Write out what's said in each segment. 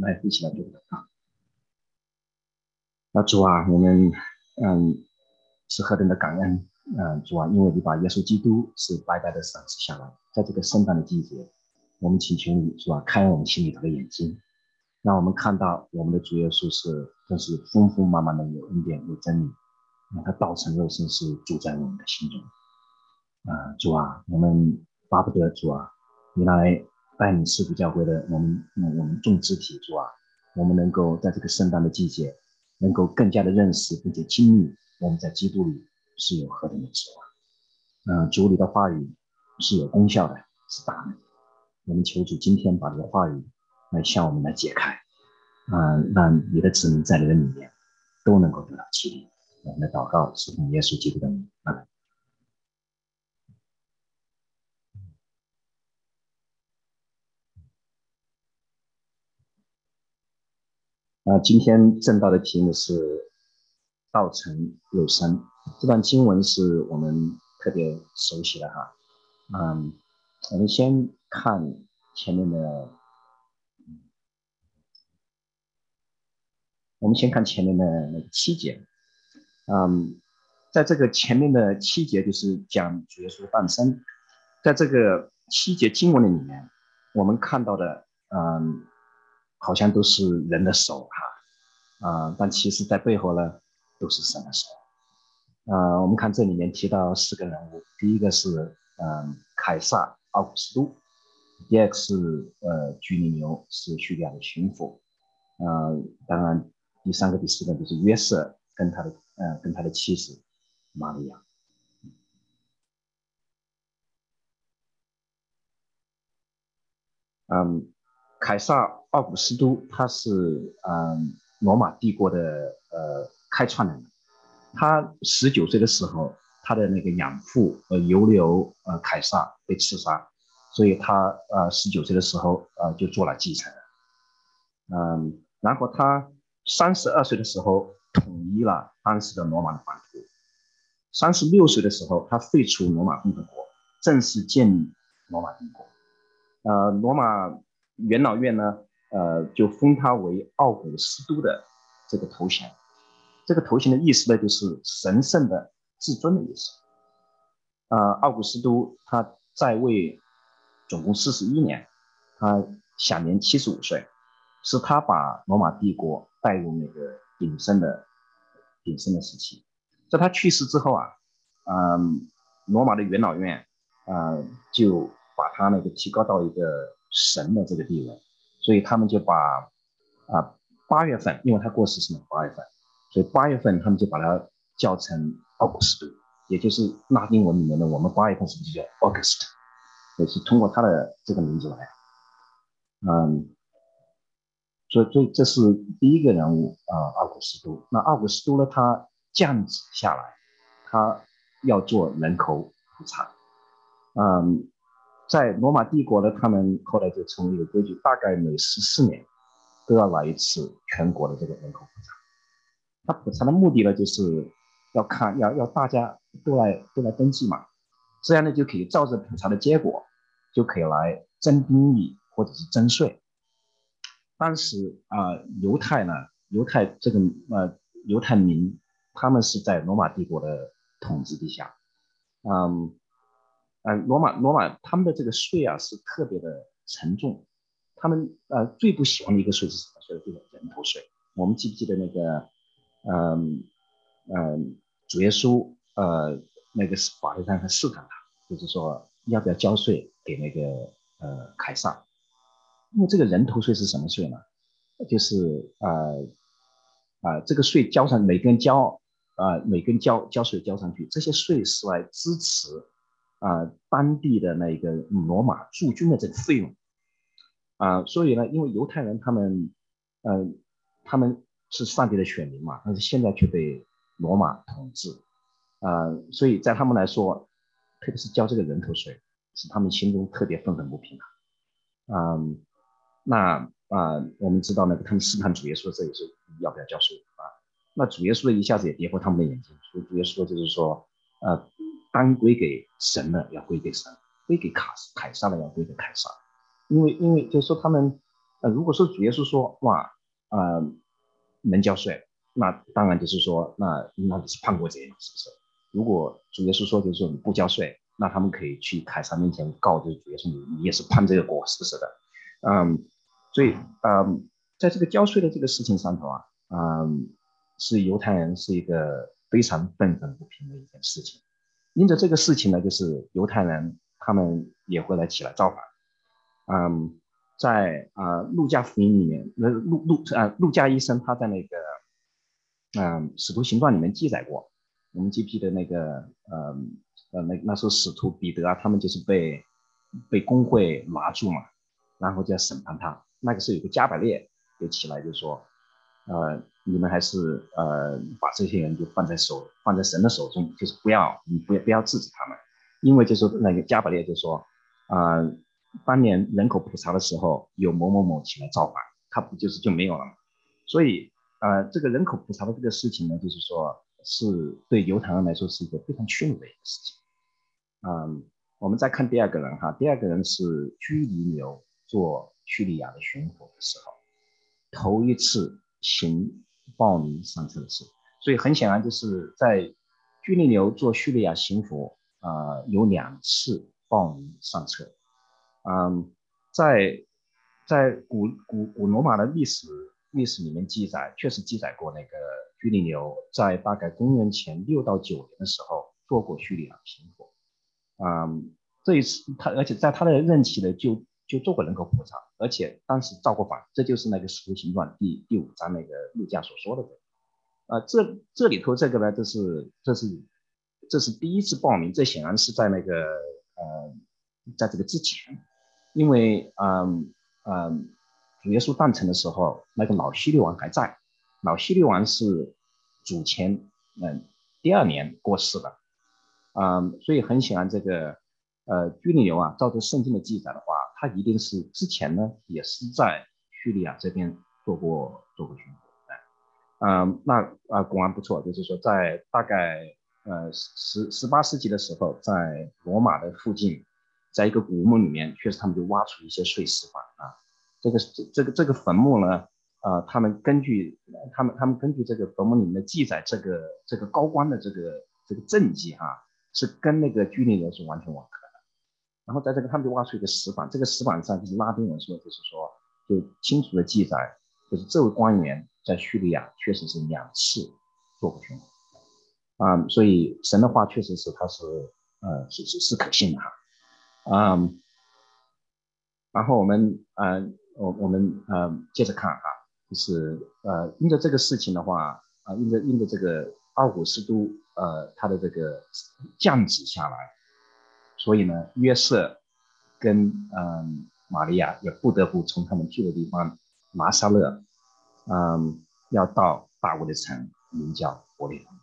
来一起来做祷告。那主啊，我们嗯是何等的感恩，嗯主啊，因为你把耶稣基督是白白的赏赐下来，在这个圣诞的季节，我们请求你主啊，开我们心里头的眼睛，让我们看到我们的主耶稣是真是丰丰满满的有恩典有真理，让他道成肉身是住在我们的心中。啊，主啊，我们巴不得主啊，你来带领世俗教会的我们，我们众肢体主啊，我们能够在这个圣诞的季节，能够更加的认识并且经历我们在基督里是有何等的指望。嗯，主你的话语是有功效的，是大的。我们求主今天把这个话语来向我们来解开，嗯，让你的子民在你的里面都能够得到激励。我们的祷告是奉耶稣基督的名，阿门。啊，今天正道的题目是“道成肉身”。这段经文是我们特别熟悉的哈。嗯，我们先看前面的，我们先看前面的那七节。嗯，在这个前面的七节就是讲主耶稣诞生，在这个七节经文的里面，我们看到的，嗯。好像都是人的手哈，啊，但其实在背后呢，都是神的手。啊，我们看这里面提到四个人物，第一个是嗯凯撒奥古斯都，第二个是呃居里牛是叙利亚的巡抚，呃，当然第三个、第四个就是约瑟跟他的呃跟他的妻子玛利亚，嗯。凯撒奥古斯都，他是嗯罗马帝国的呃开创人。他十九岁的时候，他的那个养父呃尤留呃凯撒被刺杀，所以他呃十九岁的时候呃就做了继承人。嗯，然后他三十二岁的时候统一了当时的罗马的版图。三十六岁的时候，他废除罗马共和国，正式建立罗马帝国。呃，罗马。元老院呢，呃，就封他为奥古斯都的这个头衔，这个头衔的意思呢，就是神圣的至尊的意思。呃，奥古斯都他在位总共四十一年，他享年七十五岁，是他把罗马帝国带入那个鼎盛的鼎盛的时期。在他去世之后啊，嗯，罗马的元老院啊，就把他那个提高到一个。神的这个地位，所以他们就把啊八月份，因为他过世是八月份，所以八月份他们就把它叫成奥古斯都，也就是拉丁文里面的我们八月份是不是叫 August，也是通过他的这个名字来。嗯，所以所以这是第一个人物啊，奥古斯都。那奥古斯都呢，他降旨下来，他要做人口普查，嗯。在罗马帝国呢，他们后来就成立了规矩，大概每十四年都要来一次全国的这个人口普查。他普查的目的呢，就是要看要要大家都来都来登记嘛，这样呢就可以照着普查的结果，就可以来征兵役或者是征税。当时啊，犹太呢，犹太这个呃犹太民，他们是在罗马帝国的统治底下，嗯。呃，罗马罗马他们的这个税啊是特别的沉重，他们呃最不喜欢的一个税是什么税？就是人头税。我们记不记得那个，嗯嗯，主耶稣呃那个法律上他试探他，就是说要不要交税给那个呃凯撒？因为这个人头税是什么税呢？就是呃啊这个税交上每个人交啊每个人交交税交上去，这些税是来支持。啊，当地的那一个罗马驻军的这个费用，啊，所以呢，因为犹太人他们，嗯，他们是上帝的选民嘛，但是现在却被罗马统治，啊，所以在他们来说，特别是交这个人头税，是他们心中特别愤愤不平的，嗯，那啊，我们知道那个他们试探主耶稣，这也是要不要交税啊？那主耶稣一下子也跌破他们的眼睛，所以主耶稣就是说，呃。当归给神的要归给神，归给卡凯撒的要归给凯撒，因为因为就是说他们呃，如果说主耶稣说哇，呃，能交税，那当然就是说，那那你是叛国贼，是不是？如果主耶稣说就是说你不交税，那他们可以去凯撒面前告这个主耶稣，你你也是叛这个国，是不是的？嗯，所以嗯，在这个交税的这个事情上头啊，嗯，是犹太人是一个非常愤愤不平的一件事情。因着这个事情呢，就是犹太人他们也会来起来造反。嗯，在啊路加福音里面，那路路啊路加医生他在那个嗯使徒行传里面记载过，我们 GP 的那个呃呃那那时候使徒彼得啊，他们就是被被工会拿住嘛。然后就要审判他，那个时候有个加百列就起来就说，呃，你们还是呃把这些人就放在手放在神的手中，就是不要你不要不要制止他们，因为就是那个加百列就说，啊，当年人口普查的时候有某某某起来造反，他不就是就没有了吗？所以呃这个人口普查的这个事情呢，就是说是对犹太人来说是一个非常屈辱的一个事情。嗯，我们再看第二个人哈，第二个人是居尼流。做叙利亚的巡抚的时候，头一次行报名上车的事，所以很显然就是在居里牛做叙利亚巡抚啊，有两次报名上车。嗯，在在古古古罗马的历史历史里面记载，确实记载过那个居里牛在大概公元前六到九年的时候做过叙利亚巡抚。嗯，这一次他而且在他的任期呢就。就做过人口普查，而且当时造过反，这就是那个《使徒行传》第第五章那个陆家所说的。啊，这这里头这个呢，这是这是这是第一次报名，这显然是在那个呃，在这个之前，因为嗯嗯，主耶稣诞辰的时候，那个老希律王还在，老希律王是主前嗯第二年过世的，嗯，所以很显然这个呃居里牛啊，照着圣经的记载的话。他一定是之前呢，也是在叙利亚这边做过做过巡抚的，嗯，那啊果然不错，就是说在大概呃十十八世纪的时候，在罗马的附近，在一个古墓里面，确实他们就挖出一些碎石块啊，这个这这个这个坟墓呢，啊，他们根据他们他们根据这个坟墓里面的记载，这个这个高官的这个这个政绩哈，是跟那个居里人是完全吻合。然后在这个他们就挖出一个石板，这个石板上就是拉丁文说，就是说就清楚的记载，就是这位官员在叙利亚确实是两次做过巡抚，啊，所以神的话确实是他是呃是是是可信的哈，嗯，然后我们呃我我们呃接着看哈，就是呃因着这个事情的话啊，因着因着这个奥古斯都呃他的这个降旨下来。所以呢，约瑟跟嗯玛利亚也不得不从他们住的地方拿撒勒，嗯，要到大卫的城，名叫伯利恒，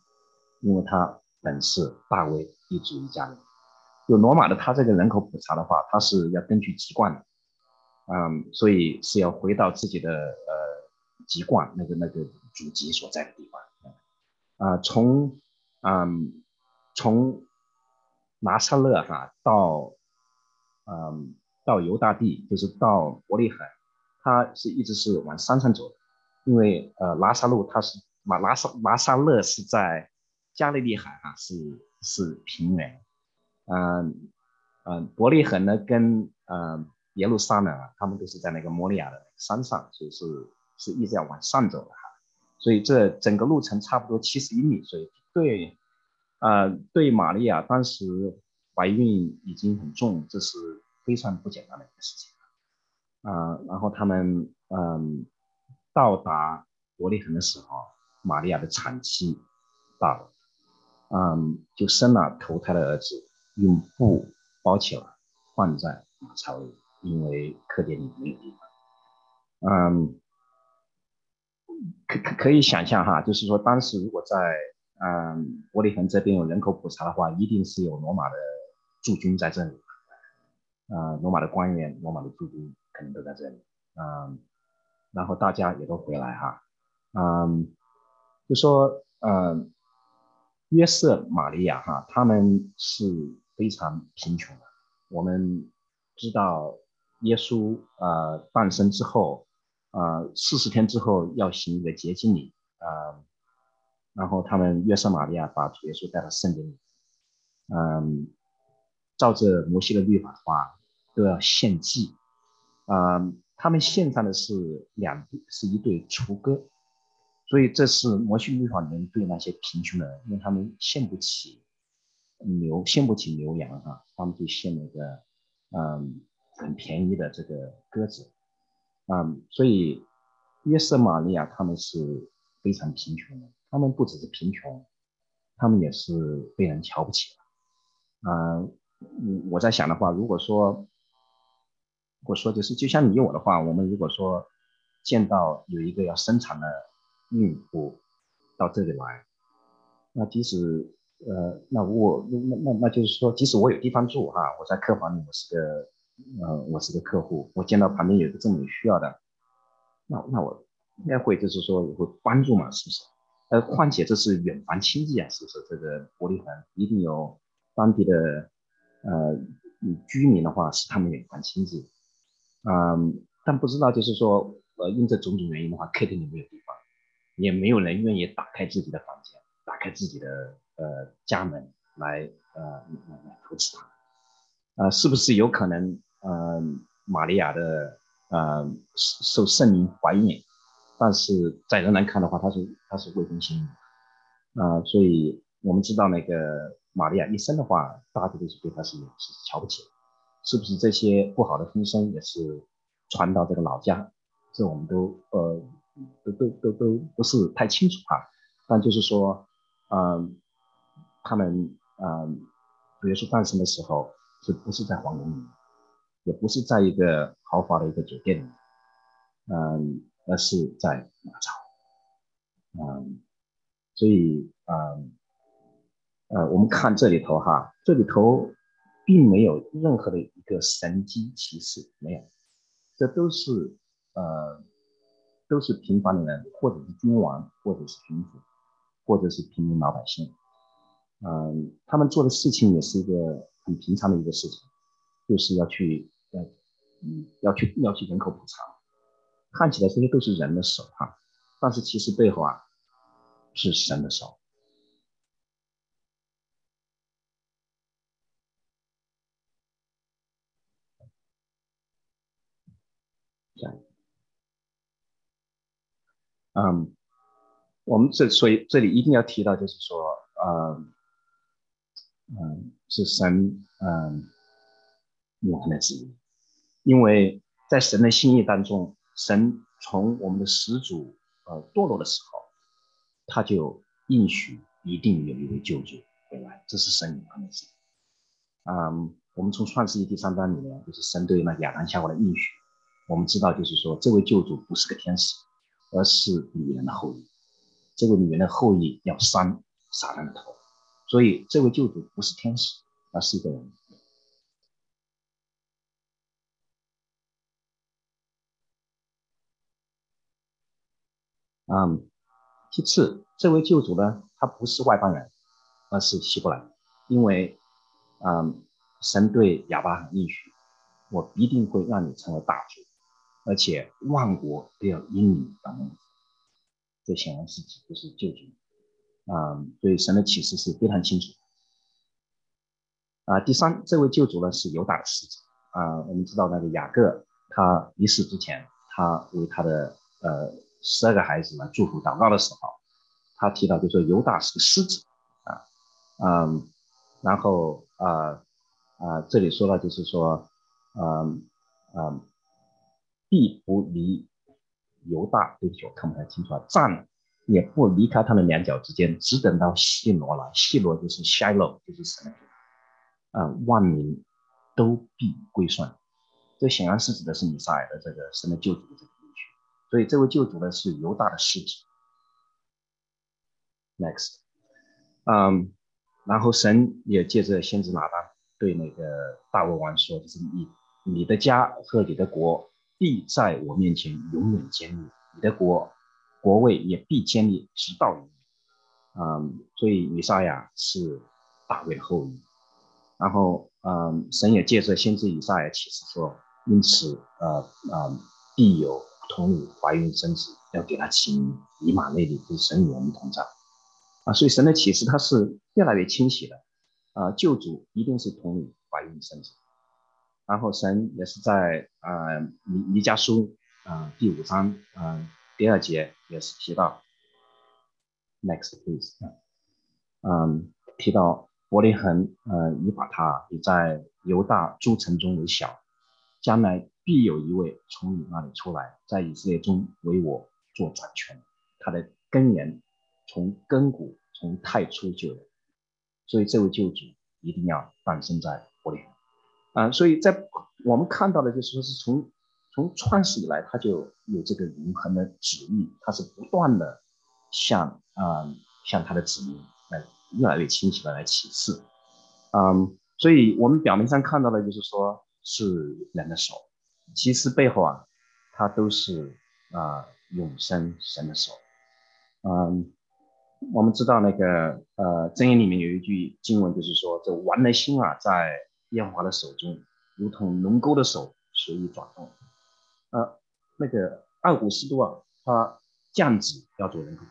因为他本是大卫一族一家人。就罗马的他这个人口普查的话，他是要根据籍贯的，嗯，所以是要回到自己的呃籍贯那个那个祖籍所在的地方，啊，从嗯从。拿撒勒哈到，嗯，到犹大地，就是到伯利恒，他是一直是往山上走的，因为呃拿撒路他是马拿撒拿撒勒是在加利利海哈是是平原，嗯嗯伯利恒呢跟嗯耶路撒冷啊，他们都是在那个摩利亚的山上，所以是是一直要往上走的哈，所以这整个路程差不多七十英里，所以对。啊，对玛利亚当时怀孕已经很重，这是非常不简单的一个事情啊。然后他们嗯到达伯利恒的时候，玛利亚的产期到了，嗯就生了头胎的儿子，用布包起来放在马槽里，因为客店里没有地方。嗯，可可可以想象哈，就是说当时如果在嗯，伯利恒这边有人口普查的话，一定是有罗马的驻军在这里，啊，罗马的官员、罗马的驻军可能都在这里，嗯，然后大家也都回来哈，嗯，就说，嗯，约瑟、玛利亚哈，他们是非常贫穷的。我们知道耶稣呃诞生之后，呃四十天之后要行一个洁净礼啊，然后他们约瑟玛利亚把主耶稣带到圣殿里，嗯，照着摩西的律法的话，都要献祭，啊，他们献上的是两是一对雏鸽，所以这是摩西律法里面对那些贫穷的人，因为他们献不起牛，献不起牛羊啊，他们就献那个嗯很便宜的这个鸽子，嗯，所以约瑟玛利亚他们是非常贫穷的，他们不只是贫穷，他们也是被人瞧不起了，嗯。我在想的话，如果说，如果说就是就像你我的话，我们如果说见到有一个要生产的孕妇到这里来，那即使呃，那我那那那就是说，即使我有地方住哈，我在客房里，我是个呃，我是个客户，我见到旁边有个这么有需要的，那那我应该会就是说也会帮助嘛，是不是？呃，况且这是远房亲戚啊，是不是？这个伯利恒一定有当地的。呃，居民的话是他们远房亲戚，嗯，但不知道就是说，呃，因这种种原因的话，客厅里没有地方，也没有人愿意打开自己的房间，打开自己的呃家门来呃来来扶持他，啊，是不是有可能，呃，玛利亚的呃受圣灵怀孕，但是在人来看的话，他是他是未婚先孕，啊，所以我们知道那个。玛利亚一生的话，大家都是对他是是瞧不起，是不是这些不好的风声也是传到这个老家？这我们都呃都都都都不是太清楚哈。但就是说，嗯，他们嗯，比如说诞生的时候，是不是在皇宫里，也不是在一个豪华的一个酒店里，嗯，而是在马槽，嗯，所以嗯。呃，我们看这里头哈，这里头并没有任何的一个神机骑士，没有，这都是呃，都是平凡的人，或者是君王，或者是君主，或者是平民老百姓。嗯，他们做的事情也是一个很平常的一个事情，就是要去呃，嗯，要去要去人口普查，看起来这些都是人的手哈，但是其实背后啊是神的手。嗯，我们这所以这里一定要提到，就是说，呃，嗯，是神，嗯，永恒的旨意，因为在神的心意当中，神从我们的始祖呃堕落的时候，他就应许一定有一位救主回来，这是神永恒的旨意。嗯，我们从创世纪第三章里面，就是神对那亚当夏娃的应许，我们知道，就是说这位救主不是个天使。而是女人的后裔，这个女人的后裔要伤撒旦的头，所以这位救主不是天使，而是一个人。嗯，其次，这位救主呢，他不是外邦人，而是希伯来，因为，嗯，神对亚巴罕应许，我必定会让你成为大族。而且万国都要因你而蒙福，这显然是指的是救主啊，所以神的启示是非常清楚啊。第三，这位救主呢是犹大的使者啊。我们知道那个雅各，他离世之前，他为他的呃十二个孩子呢祝福祷告的时候，他提到就说犹大是个狮子啊，嗯，然后啊啊这里说到就是说，嗯嗯。必不离犹大，对不起，我看不太清楚啊。站也不离开他的两脚之间，只等到希罗来。希罗就是 Shiloh，就是神啊，万民都必归顺。这显然是指的是弥撒亚的这个神的救主。所以这位救主呢是犹大的狮子。Next，嗯，然后神也借着先知拿单对那个大卫王说：“就是你你的家和你的国。”必在我面前永远坚立，你的国国位也必坚立，直到永远。嗯，所以米撒亚是大卫的后裔。然后，嗯，神也借着先知以撒亚启示说，因此呃啊必有童女怀孕生子，要给他起名以马内利，就是神与我们同在啊。所以神的启示它是越来越清晰的啊，救主一定是童女怀孕生子。然后神也是在啊尼尼迦书啊第五章啊第二节也是提到，next please，嗯提到伯利恒呃以把他你在犹大诸城中为小，将来必有一位从你那里出来，在以色列中为我做掌权，他的根源从根骨从太初就有，所以这位救主一定要诞生在伯利恒。啊，所以在我们看到的，就是说是从从创始以来，它就有这个永恒的旨意，它是不断的向啊向它的旨意来越来越清晰的来启示，嗯，所以我们表面上看到的，就是说是人的手，其实背后啊，它都是啊永生神的手，嗯，我们知道那个呃箴言里面有一句经文，就是说这玩的心啊，在烟华的手中，如同龙钩的手随意转动。呃，那个奥古斯都啊，他降旨要做人口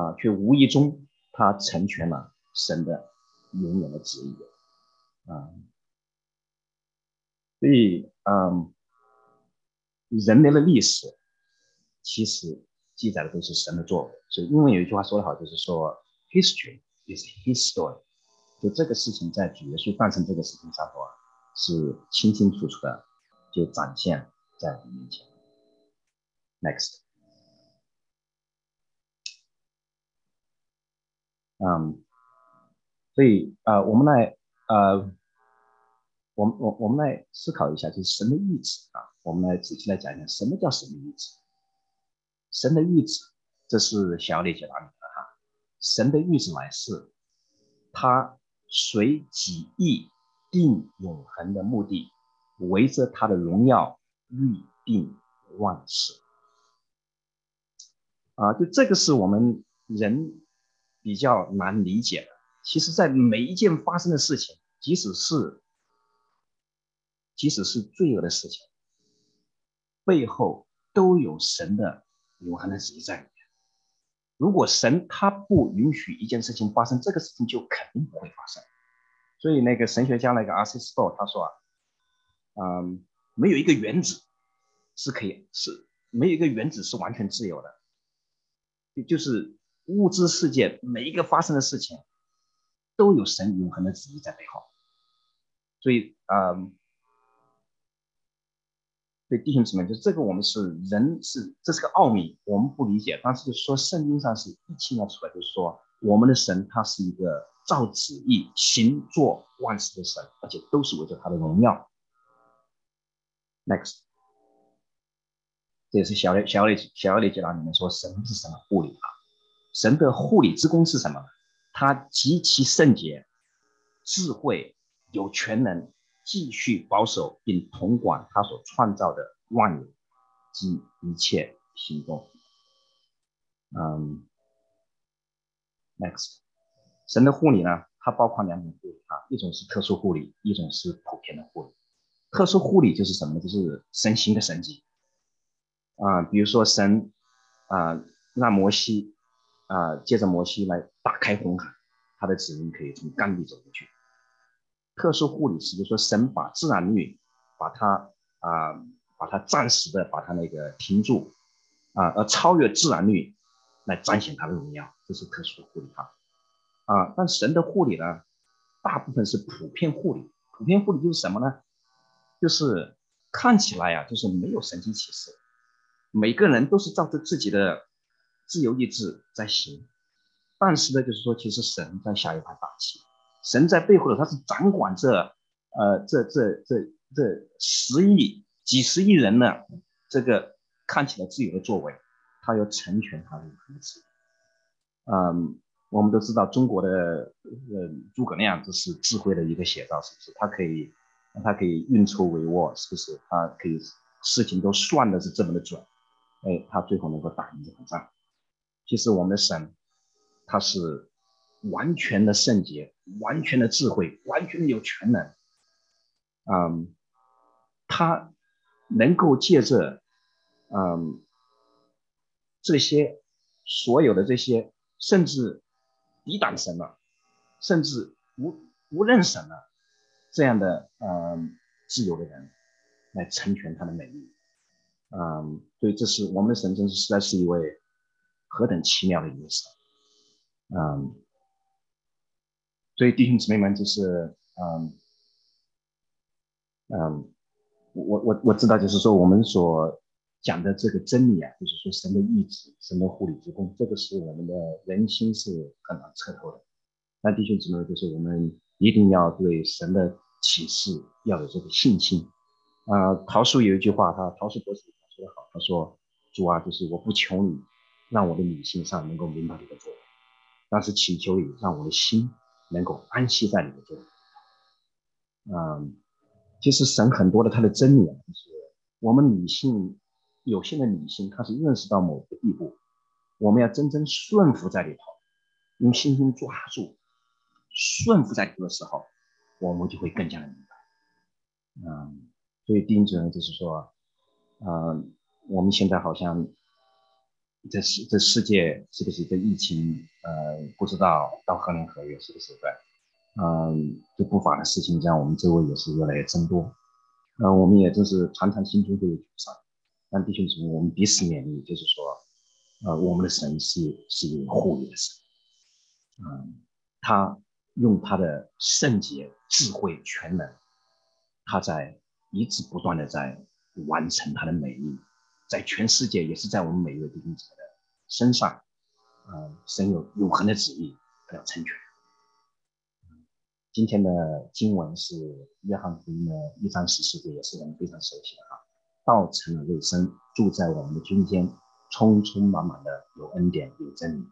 啊，却无意中他成全了神的永远的旨意啊。所以，嗯，人类的历史其实记载的都是神的作为。所以，英文有一句话说得好，就是说，history is history”，。就这个事情在主耶稣诞生这个事情上头啊，是清清楚楚的就展现在我们面前。Next，嗯，所以啊，我们来呃，我们我我们来思考一下，就是神的意志啊，我们来仔细来讲一下什么叫神的意志。神的意志，这是小李解答你的哈。神的意志乃是他。随己意定永恒的目的，围着他的荣耀预定万事。啊，就这个是我们人比较难理解的。其实，在每一件发生的事情，即使是即使是罪恶的事情，背后都有神的永恒的旨意在里面。如果神他不允许一件事情发生，这个事情就肯定不会发生。所以那个神学家那个阿西斯多他说啊，嗯，没有一个原子是可以是没有一个原子是完全自由的，就就是物质世界每一个发生的事情都有神永恒的旨意在背后。所以嗯。对弟兄姊妹，就这个，我们是人是这是个奥秘，我们不理解。但是说圣经上是一清二楚的，就是说我们的神他是一个照旨意行做万事的神，而且都是为着他的荣耀。Next，这也是小雷小雷小雷解答里面说神是什么护理啊？神的护理之功是什么？他极其圣洁、智慧、有全能。继续保守并统管他所创造的万有及一切行动。嗯，next，神的护理呢？它包括两种护理啊，一种是特殊护理，一种是普遍的护理。特殊护理就是什么？就是神行的神迹啊，比如说神啊让摩西啊借着摩西来打开红海，他的子民可以从干地走过去。特殊护理是，就说神把自然律，把它啊，把它暂时的把它那个停住，啊，而超越自然律来彰显他的荣耀，这是特殊的护理哈，啊，但神的护理呢，大部分是普遍护理，普遍护理就是什么呢？就是看起来呀，就是没有神经启示，每个人都是照着自己的自由意志在行，但是呢，就是说其实神在下一盘大棋。神在背后的，他是掌管这，呃，这这这这十亿、几十亿人呢，这个看起来自由的作为，他要成全他的儿子。嗯，我们都知道中国的，呃，诸葛亮这是智慧的一个写照，是不是？他可以，他可以运筹帷幄，是不是？他可以事情都算的是这么的准，哎，他最后能够打赢这场仗。其实我们的神，他是。完全的圣洁，完全的智慧，完全的有全能，嗯，他能够借着嗯这些所有的这些，甚至抵挡神了，甚至无无认神了这样的嗯自由的人，来成全他的美丽。嗯，所以这是我们神，真是实在是一位何等奇妙的一位神。嗯，所以弟兄姊妹们，就是嗯嗯，我我我知道，就是说我们所讲的这个真理啊，就是说神的意志、神的护理之功，这个是我们的人心是很难测透的。那弟兄姊妹，就是我们一定要对神的启示要有这个信心。啊，陶叔有一句话，他陶叔博士。说得好，他说：“主啊，就是我不求你让我的理性上能够明白你的作为，但是祈求你让我的心能够安息在你的作为。”嗯，其实神很多的他的真理啊，就是我们理性有限的理性，它是认识到某个地步，我们要真正顺服在里头，用信心抓住，顺服在里头的时候，我们就会更加的明白。嗯，所以丁主任，就是说。嗯，我们现在好像这世这世界是不是这疫情？呃，不知道到何年何月是不是对？嗯，这不法的事情在我们周围也是越来越增多。那我们也真是常常心中会有沮丧。但弟兄姊妹，我们彼此勉励，就是说，呃，我们的神是是一位护理的神。嗯，他用他的圣洁、智慧、全能，他在一直不断的在。完成他的美丽，在全世界也是在我们每一位弟兄姊妹的身上，嗯，神有永恒的旨意要成全。今天的经文是约翰福音的一章十四节，也是我们非常熟悉的哈。道成了肉身，住在我们的中间，充充满满的有恩典有真理。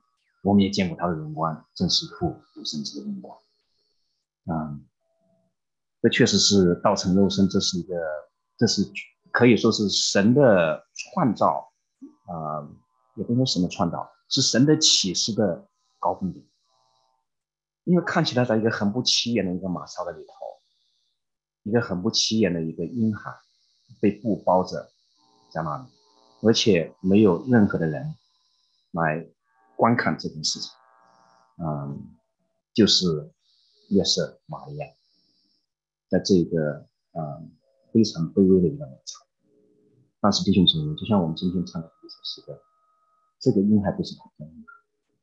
我们也见过他的荣光，正是父独生子的荣光。嗯，这确实是道成肉身，这是一个，这是。可以说是神的创造，啊，也不能说神的创造，是神的启示的高峰点。因为看起来在一个很不起眼的一个马槽的里头，一个很不起眼的一个婴孩，被布包着在那里，而且没有任何的人来观看这件事情，嗯，就是约瑟玛利亚，在这个嗯非常卑微的一个马槽。但是弟兄姊妹，就像我们今天唱的这首诗歌，这个音还不是普通的，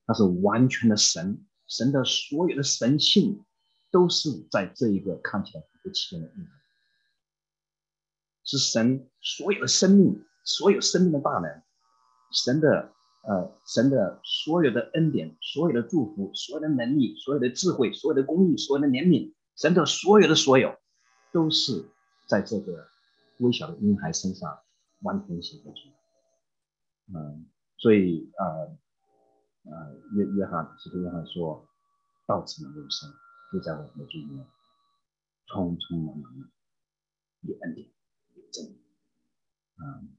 他是完全的神，神的所有的神性都是在这一个看起来不起眼的婴孩，是神所有的生命，所有生命的大能，神的呃，神的所有的恩典，所有的祝福，所有的能力，所有的智慧，所有的公义，所有的怜悯，神的所有的所有，都是在这个微小的婴孩身上。完全显现出来嗯，所以呃呃约约翰是对约翰说，道成了肉身，就在我们的里面，匆匆忙忙的有恩典有真理，嗯，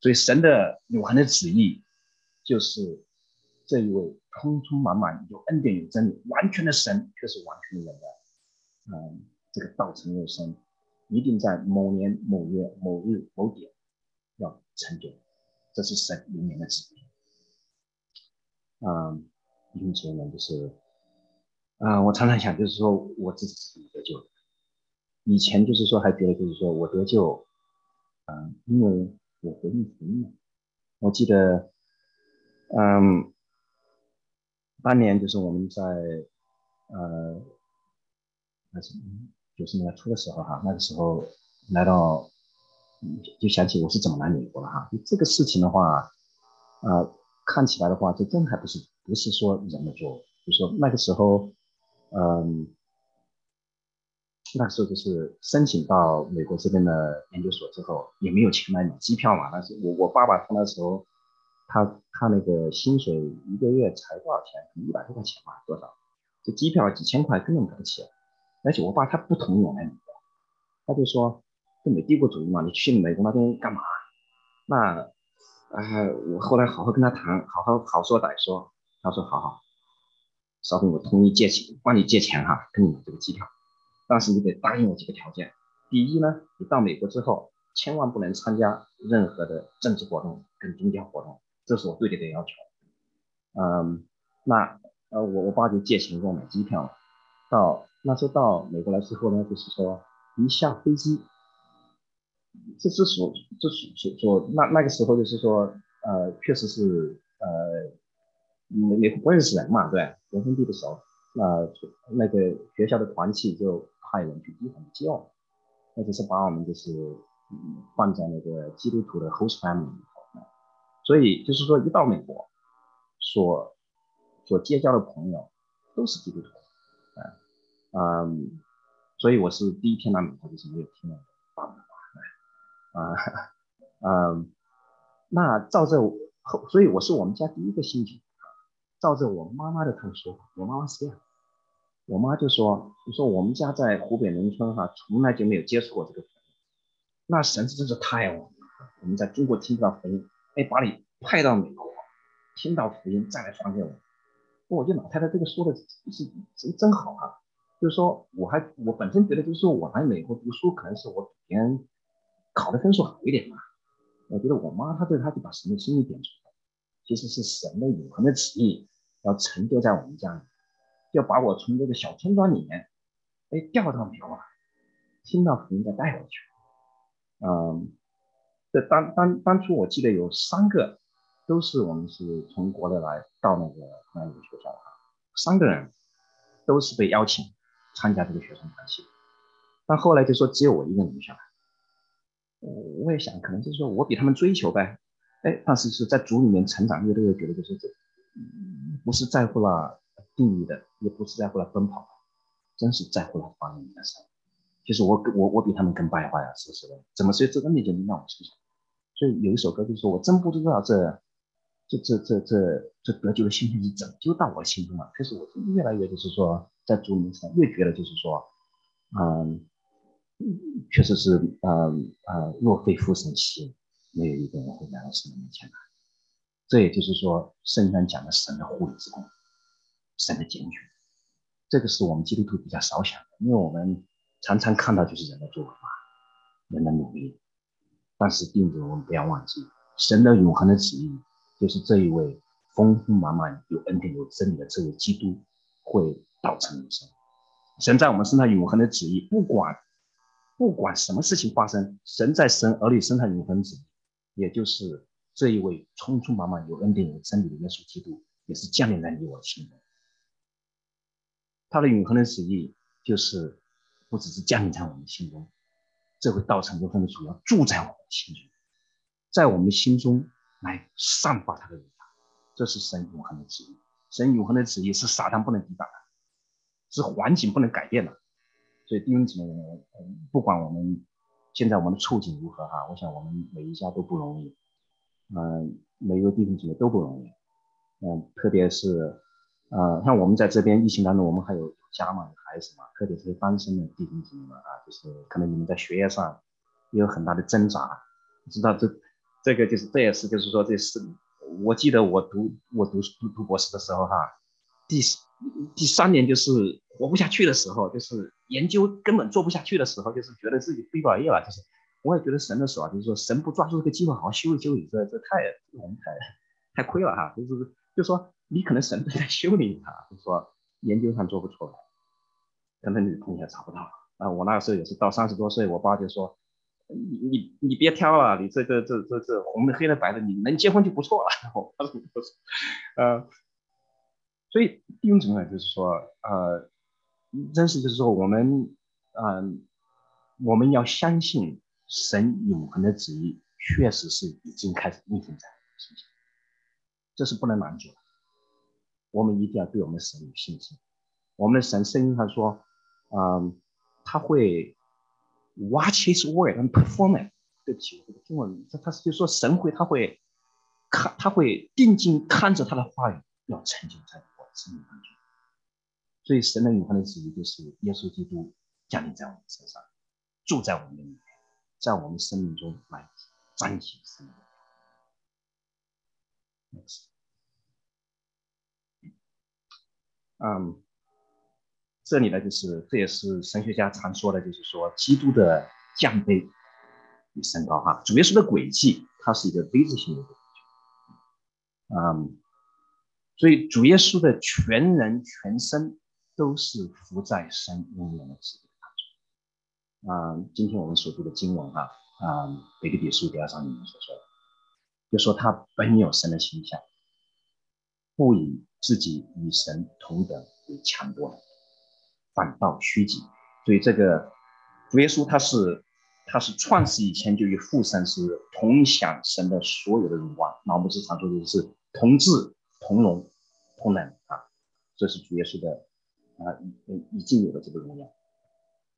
所以神的永恒的旨意就是这一位匆匆忙忙有恩典有真理完全的神，却是完全的人的，嗯，这个道成肉身，一定在某年某月某日某点。要成就，这是神里面的旨意。嗯，因此呢，就是，啊，我常常想，就是说我自己怎么得救的。以前就是说，还觉得就是说我得救，嗯，因为我回应福音了。我记得，嗯，当年就是我们在，呃，那是九十年代初的时候哈，那个时候来到。就想起我是怎么来美国了哈，就这个事情的话，呃，看起来的话，这真还不是不是说人的错，就说那个时候，嗯，那个时候就是申请到美国这边的研究所之后，也没有钱来买机票嘛。但是我我爸爸他那时候，他他那个薪水一个月才多少钱？一百多块钱吧，多少？这机票几千块根本买不起。而且我爸他不同意我来美国，他就说。这美帝国主义嘛，你去美国那边干嘛？那，啊，我后来好好跟他谈，好好好说歹说，他说好好，少平我同意借钱，帮你借钱哈，跟你买这个机票，但是你得答应我几个条件。第一呢，你到美国之后，千万不能参加任何的政治活动跟宗教活动，这是我对你的要求。嗯，那呃，我我爸就借钱给我买机票，到那时候到美国来之后呢，就是说一下飞机，这是所这所所所那那个时候就是说呃，确实是呃，也也不认识人嘛，对，人生地不熟，那那个学校的团契就派人去机场接我，那就是把我们就是放在那个基督徒的 host family 里头，所以就是说一到美国。所所结交的朋友都是基督徒，嗯，所以我是第一天来美国就是没有听到爸爸的话，啊，嗯，那照着后，所以我是我们家第一个信主，照着我妈妈的口说，我妈妈是这样，我妈就说，就说我们家在湖北农村哈，从来就没有接触过这个福音，那神是真是太了，我们在中国听不到福音，哎，把你派到美国。听到福音再来传给我，我觉得老太太这个说的是真真好啊。就是说，我还我本身觉得，就是说我来美国读书，可能是我比别人考的分数好一点嘛。我觉得我妈她对她就把什么心意点出来，其实是神的永恒的旨意要成就在我们家里，要把我从这个小村庄里面哎调到美国，听到福音再带回去。嗯，这当当当初我记得有三个。都是我们是从国内来到那个那个学校哈，三个人都是被邀请参加这个学生团体，但后来就说只有我一个人留下来。我我也想可能就是说我比他们追求呗，哎，但是是在组里面成长，越来越觉得就是这，不是在乎了定义的，也不是在乎了奔跑，真是在乎了方言的事。其实我我我比他们更败坏啊，是不是？怎么所以这个逆境临到我身上？所以有一首歌就是说我真不知道这。这这这这这得救的心情是拯救到我心中了。可是我越来越就是说，在主面上越觉得就是说，嗯，确实是嗯呃若非父神心，没有一个人会来到神的面前来。这也就是说，圣经讲的神的护理之功，神的拣选，这个是我们基督徒比较少想的，因为我们常常看到就是人的做法，人的努力，但是弟兄我们不要忘记神的永恒的旨意。就是这一位丰丰满满有恩典有真理的这位基督会道成肉身，神在我们身上永恒的旨意，不管不管什么事情发生，神在神儿女身上永恒旨意，也就是这一位充充满满有恩典有真理的耶稣基督，也是降临在你我心中。他的永恒的旨意就是不只是降临在我们心中，这位道成肉身的主要住在我们心中，在我们心中。来散发他的荣耀，这是神永恒的旨意。神永恒的旨意是撒旦不能抵挡的，是环境不能改变的。所以弟兄姊妹，不管我们现在我们的处境如何哈，我想我们每一家都不容易，嗯，每一个弟兄姊妹都不容易，嗯，特别是，呃，像我们在这边疫情当中，我们还有家嘛，有孩子嘛，特别是单身的弟兄姊妹们啊，就是可能你们在学业上也有很大的挣扎，知道这。这个就是，这也是，就是说，这是我记得我读我读读读博士的时候哈，第第三年就是活不下去的时候，就是研究根本做不下去的时候，就是觉得自己毕不了业了，就是我也觉得神的手啊，就是说神不抓住这个机会好好修一修理，这这太我们太太亏了哈，就是就说你可能神在修理他，就是说研究上做不出来，可能你的空闲查不到啊。我那个时候也是到三十多岁，我爸就说。你你你别挑了，你这个这这这红的黑的白的，你能结婚就不错了。我说不是，呃，所以弟兄姊妹就是说，呃，真是就是说，我们嗯，我们要相信神永恒的旨意，确实是已经开始运行在身上，这是不能拦阻的。我们一定要对我们神有信心。我们的神声音他说，嗯，他会。Watch His word and perform it。对不起，这个中文他他是就说神会他会看他会定睛看着他的话语要成就在我的生命当中。所以神的永恒的旨意就是耶稣基督降临在我们身上，住在我们里面，在我们生命中来彰显生命。嗯。这里呢，就是这也是神学家常说的，就是说基督的降卑与升高哈。主耶稣的轨迹，它是一个 V 字形的轨迹，嗯，所以主耶稣的全人全身都是伏在神永远的旨意当中。啊，今天我们所读的经文哈，啊，腓立比书第二章里面所说的，就说他本有神的形象，不以自己与神同等为强夺。反倒虚己，所以这个主耶稣他是他是创世以前就与父神是同享神的所有的荣光，那我们日常说的是同治、同荣、同能啊，这是主耶稣的啊已已经有的这个荣耀。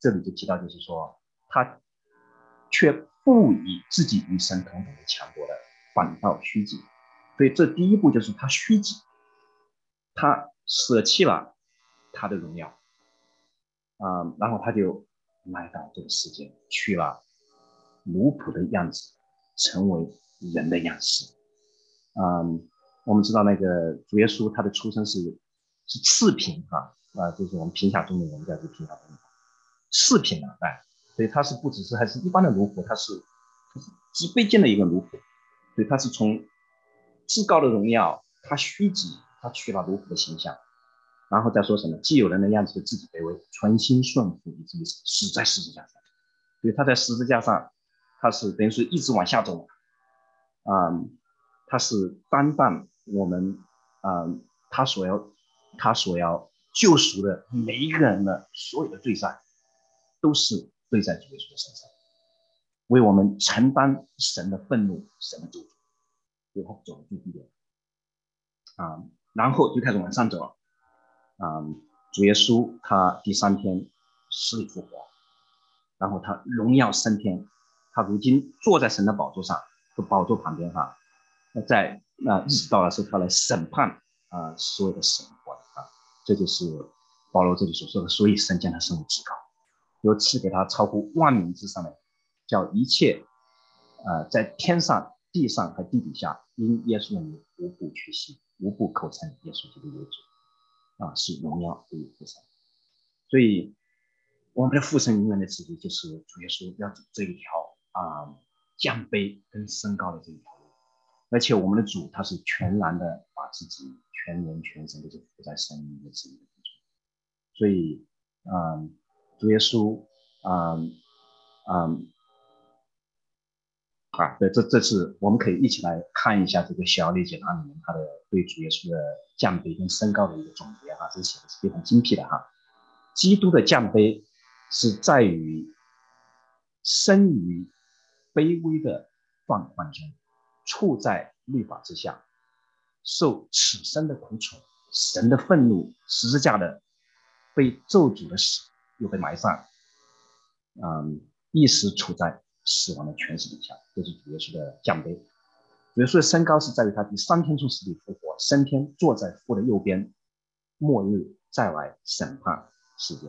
这里就提到就是说他却不以自己与神同等的强夺的，反倒虚己。所以这第一步就是他虚己，他舍弃了他的荣耀。啊，然后他就来到这个世界，去了奴仆的样子，成为人的样式。嗯，我们知道那个主耶稣他的出生是是次品啊，啊，就是我们贫下中的人叫做贫下中人，次品啊，哎，所以他是不只是还是一般的奴仆，他是是极卑贱的一个奴仆，所以他是从至高的荣耀，他虚己，他取了奴仆的形象。然后再说什么？既有人的样子，自己卑微，存心顺服，以至于死在十字架上。所以他在十字架上，他是等于说一直往下走，啊，他是担当我们啊，他所要他所要救赎的每一个人的所有的罪债，都是罪在主耶稣的身上，为我们承担神的愤怒、神的咒诅。所以他走最低点，啊，然后就开始往上走了。啊，主耶稣他第三天死里复活，然后他荣耀升天，他如今坐在神的宝座上，和宝座旁边哈，那在那日子到了时候，他来审判啊所有的神活啊，这就是保罗这里所说的，所以神将他升为至高，又赐给他超乎万民之上的，叫一切啊在天上、地上和地底下，因耶稣的名无不屈膝，无不口称耶稣基督为主。啊，是荣耀归于父神，所以我们的父神永远的旨意就是主耶稣要走这一条啊降卑跟升高的这一条路，而且我们的主他是全然的把自己全人全身都是伏在神的旨意当中，所以嗯，主耶稣嗯嗯。啊，对，这这次我们可以一起来看一下这个小理解堂里面他的对主耶稣的降卑跟升高的一个总结哈，这写的是非常精辟的哈。基督的降卑是在于生于卑微的状况中，处在律法之下，受此生的苦楚，神的愤怒，十字架的被咒诅的死，又被埋葬，嗯，一时处在。死亡的权势底下，这是主耶稣的奖杯。主耶稣的升高是在于他第三天从死里复活，升天坐在父的右边，末日再来审判世界。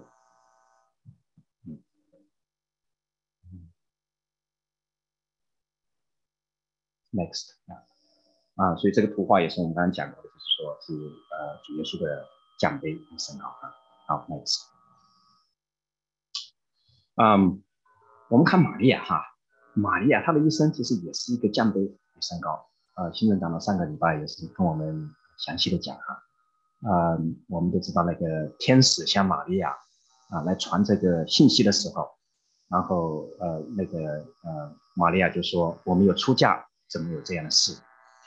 ，next 啊啊，所以这个图画也是我们刚刚讲过的，就是说是呃主耶稣的奖杯和升高啊。好，next，嗯。我们看玛利亚哈，玛利亚她的一生其实也是一个降卑与升高。呃，新任长的上个礼拜也是跟我们详细的讲哈。啊，我们都知道那个天使向玛利亚啊来传这个信息的时候，然后呃那个呃玛利亚就说我们有出嫁，怎么有这样的事？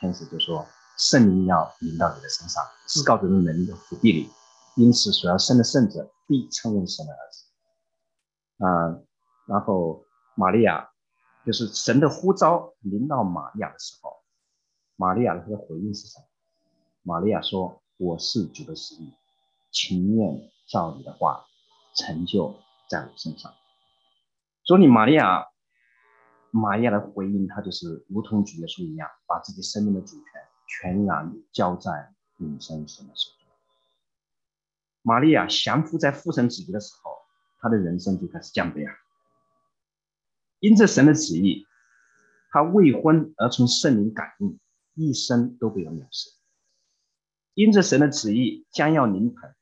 天使就说圣灵要临到你的身上，至高者的能力的福地里，因此所要生的圣者必称为神的儿子。啊。然后，玛利亚就是神的呼召临到玛利亚的时候，玛利亚的她的回应是什么？玛利亚说：“我是主的使女，情愿照你的话成就在我身上。”所以，玛利亚，玛利亚的回应，她就是如同主耶稣一样，把自己生命的主权全然交在永生神的手中。玛利亚降服在父神旨意的时候，她的人生就开始降卑啊。因着神的旨意，他未婚而从圣灵感应，一生都被人藐视。因着神的旨意将要临盆，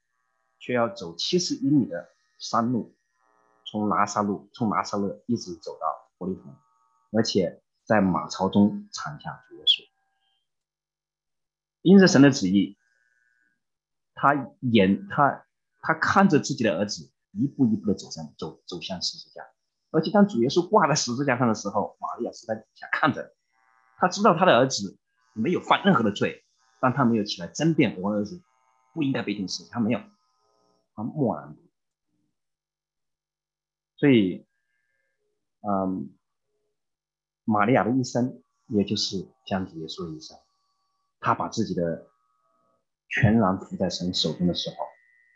却要走七十英里的山路，从拿撒路，从拿撒勒一直走到伯利恒，而且在马槽中产下主耶稣。因着神的旨意，他眼他他看着自己的儿子一步一步的走向走走向十字架，而且当主耶稣挂在十字架上的时候，玛利亚是在底下看着，他知道他的儿子没有犯任何的罪，但他没有起来争辩我儿子不应该被钉死，他没有，他默然。所以，嗯，玛利亚的一生，也就是将主耶稣的一生。他把自己的全然伏在神手中的时候，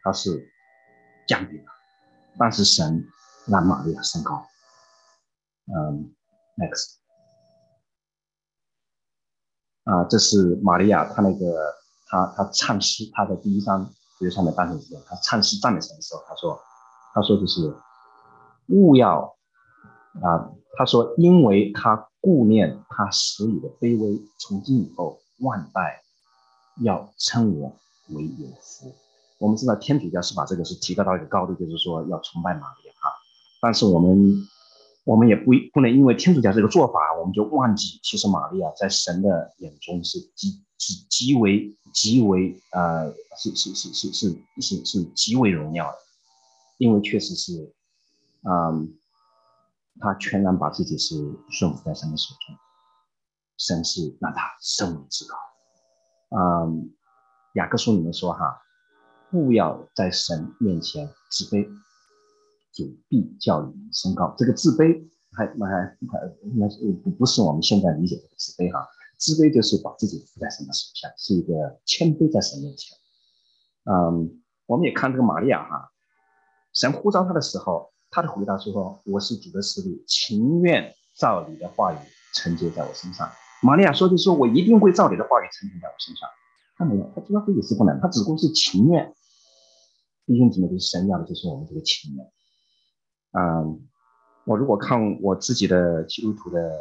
他是降低了，但是神让玛利亚升高。嗯，next，啊，这是玛利亚，她那个，她她唱诗，她的第一章主上面单首诗，她唱诗赞美神的时候，她说，她说就是，勿要，啊，她说，因为他顾念他使女的卑微，从今以后。万代要称我为有福。我们知道天主教是把这个是提高到一个高度，就是说要崇拜玛利亚。但是我们我们也不不能因为天主教这个做法，我们就忘记其实玛利亚在神的眼中是极极极为极为呃是是是是是是是极为荣耀的，因为确实是嗯，他全然把自己是顺服在神的手中。神是让他生为至高，嗯，雅各书里面说哈，不要在神面前自卑，主必叫你升高。这个自卑还还还那是不不是我们现在理解的自卑哈，自卑就是把自己伏在神的手下，是一个谦卑在神面前。嗯，我们也看这个玛利亚哈，神呼召他的时候，他的回答说：“我是主的使女，情愿照你的话语承接在我身上。”玛利亚说：“就说我一定会照你的话语成全在我身上。”他没有，他知道自己是不能，他只不过是情愿。弟兄姊妹，就是神要的，就是我们这个情愿。嗯，我如果看我自己的基督徒的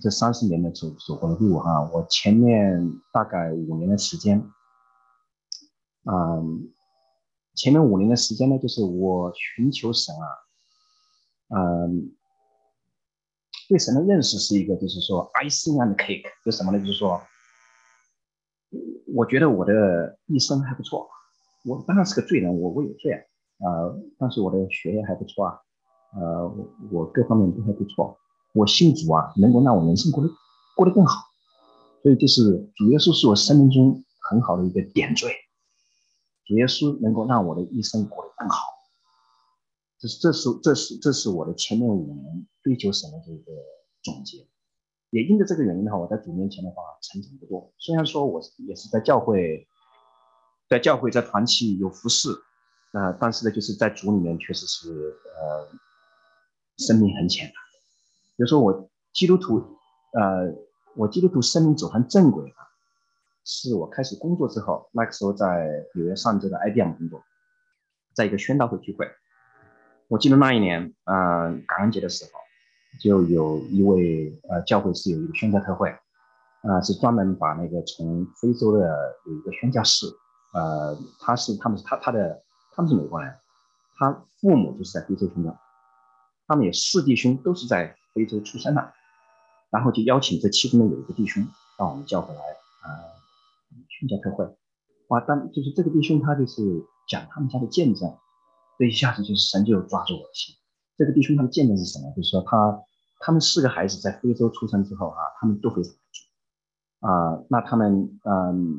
这三十年的走走过的路哈，我前面大概五年的时间，嗯，前面五年的时间呢，就是我寻求神啊，嗯。对神的认识是一个，就是说，icing on the cake，就什么呢？就是说，我觉得我的一生还不错。我当然是个罪人，我我有罪啊，但是我的学业还不错啊，呃，我各方面都还不错。我信主啊，能够让我人生过得过得更好。所以就是主耶稣是我生命中很好的一个点缀，主耶稣能够让我的一生过得更好。这是这是这是这是我的前面五年追求神的这个总结，也因着这个原因的话，我在主面前的话成长不多。虽然说我也是在教会，在教会在团契有服侍，呃，但是呢，就是在主里面确实是呃生命很浅的。比如说我基督徒，呃，我基督徒生命走上正轨啊，是我开始工作之后，那个时候在纽约上这个 IBM 工作，在一个宣道会聚会。我记得那一年，嗯，感恩节的时候，就有一位呃教会是有一个宣教特会，啊，是专门把那个从非洲的有一个宣教士，呃，他是他们是他他的他们是美国人，他父母就是在非洲宣教，他们有四弟兄都是在非洲出生的，然后就邀请这其中的有一个弟兄把我们叫过来啊宣教特会，哇，但就是这个弟兄他就是讲他们家的见证。这一下子就是神就抓住我的心。这个弟兄他的见证是什么？就是说他他们四个孩子在非洲出生之后啊，他们都非常主啊。那他们嗯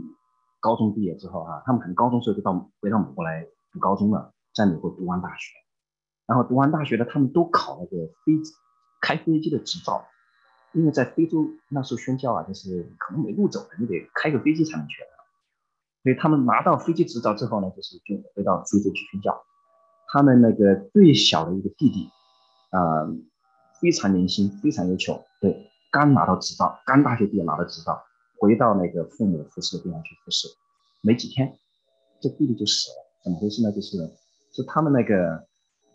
高中毕业之后啊，他们可能高中时候就到回到美国来读高中了，在美国读完大学，然后读完大学的他们都考那个飞开飞机的执照，因为在非洲那时候宣教啊，就是可能没路走的，你得开个飞机才能去。所以他们拿到飞机执照之后呢，就是就回到非洲去宣教。他们那个最小的一个弟弟，啊，非常年轻，非常优秀，对，刚拿到执照，刚大学毕业拿到执照，回到那个父母服侍的地方去服侍，没几天，这弟弟就死了，怎么回事呢？就是，是他们那个，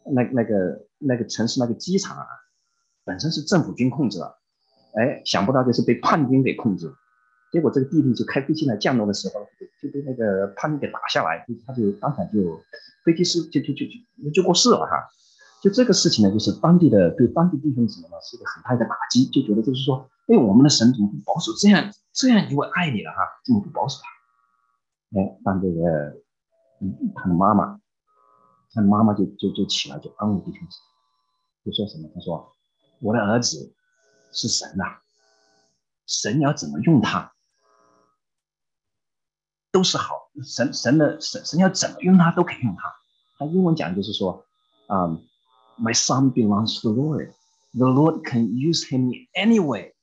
那那个那个城市那个机场啊，本身是政府军控制的，哎，想不到就是被叛军给控制，结果这个弟弟就开飞机来降落的时候，就被那个叛军给打下来，就他就当场就。飞机师就就就就就过世了哈，就这个事情呢，就是当地的对当地弟兄姊妹呢是一个很大的打击，就觉得就是说，哎，我们的神怎么不保守这样这样一位爱你的哈，怎么不保守他？哎，当这个，嗯，他的妈妈，他妈妈就就就起来就安慰弟兄姊妹，就说什么？他说，我的儿子是神呐，神要怎么用他，都是好，神神的神神要怎么用他都可以用他。他英文讲就是说，嗯。My son belongs to the Lord. The Lord can use him any way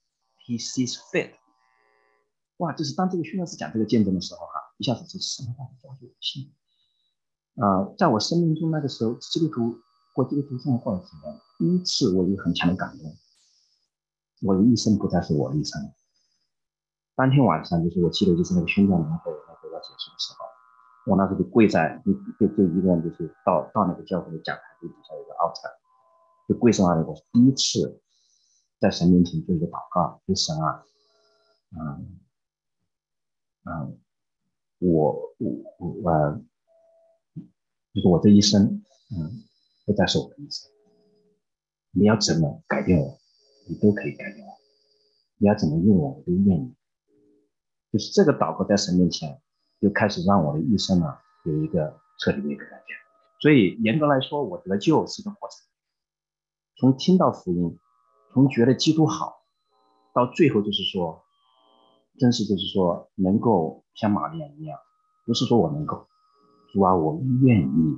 he sees fit. 哇，就是当这个训练师讲这个见证的时候，哈，一下子就升华了我心。啊，在我生命中那个时候，基督徒过基督徒生活的时候，第一次我有很强的感动。我的一生不再是我的一生。当天晚上，就是我记得就是那个宣教年会那个要结束的时候。我那时候就跪在，就就就一个人，就是到到那个教会的讲台底下有个 altar，就跪在那里。我第一次在神面前做一个祷告，就神啊，嗯嗯，我我我，就是我这一生，嗯，不再是我的一生。你要怎么改变我，你都可以改变我。你要怎么用我，我都愿意。就是这个祷告在神面前。就开始让我的一生呢有一个彻底的一个改变，所以严格来说，我得救是个过程。从听到福音，从觉得基督好，到最后就是说，真是就是说能够像玛利亚一样，不是说我能够，主啊，我愿意。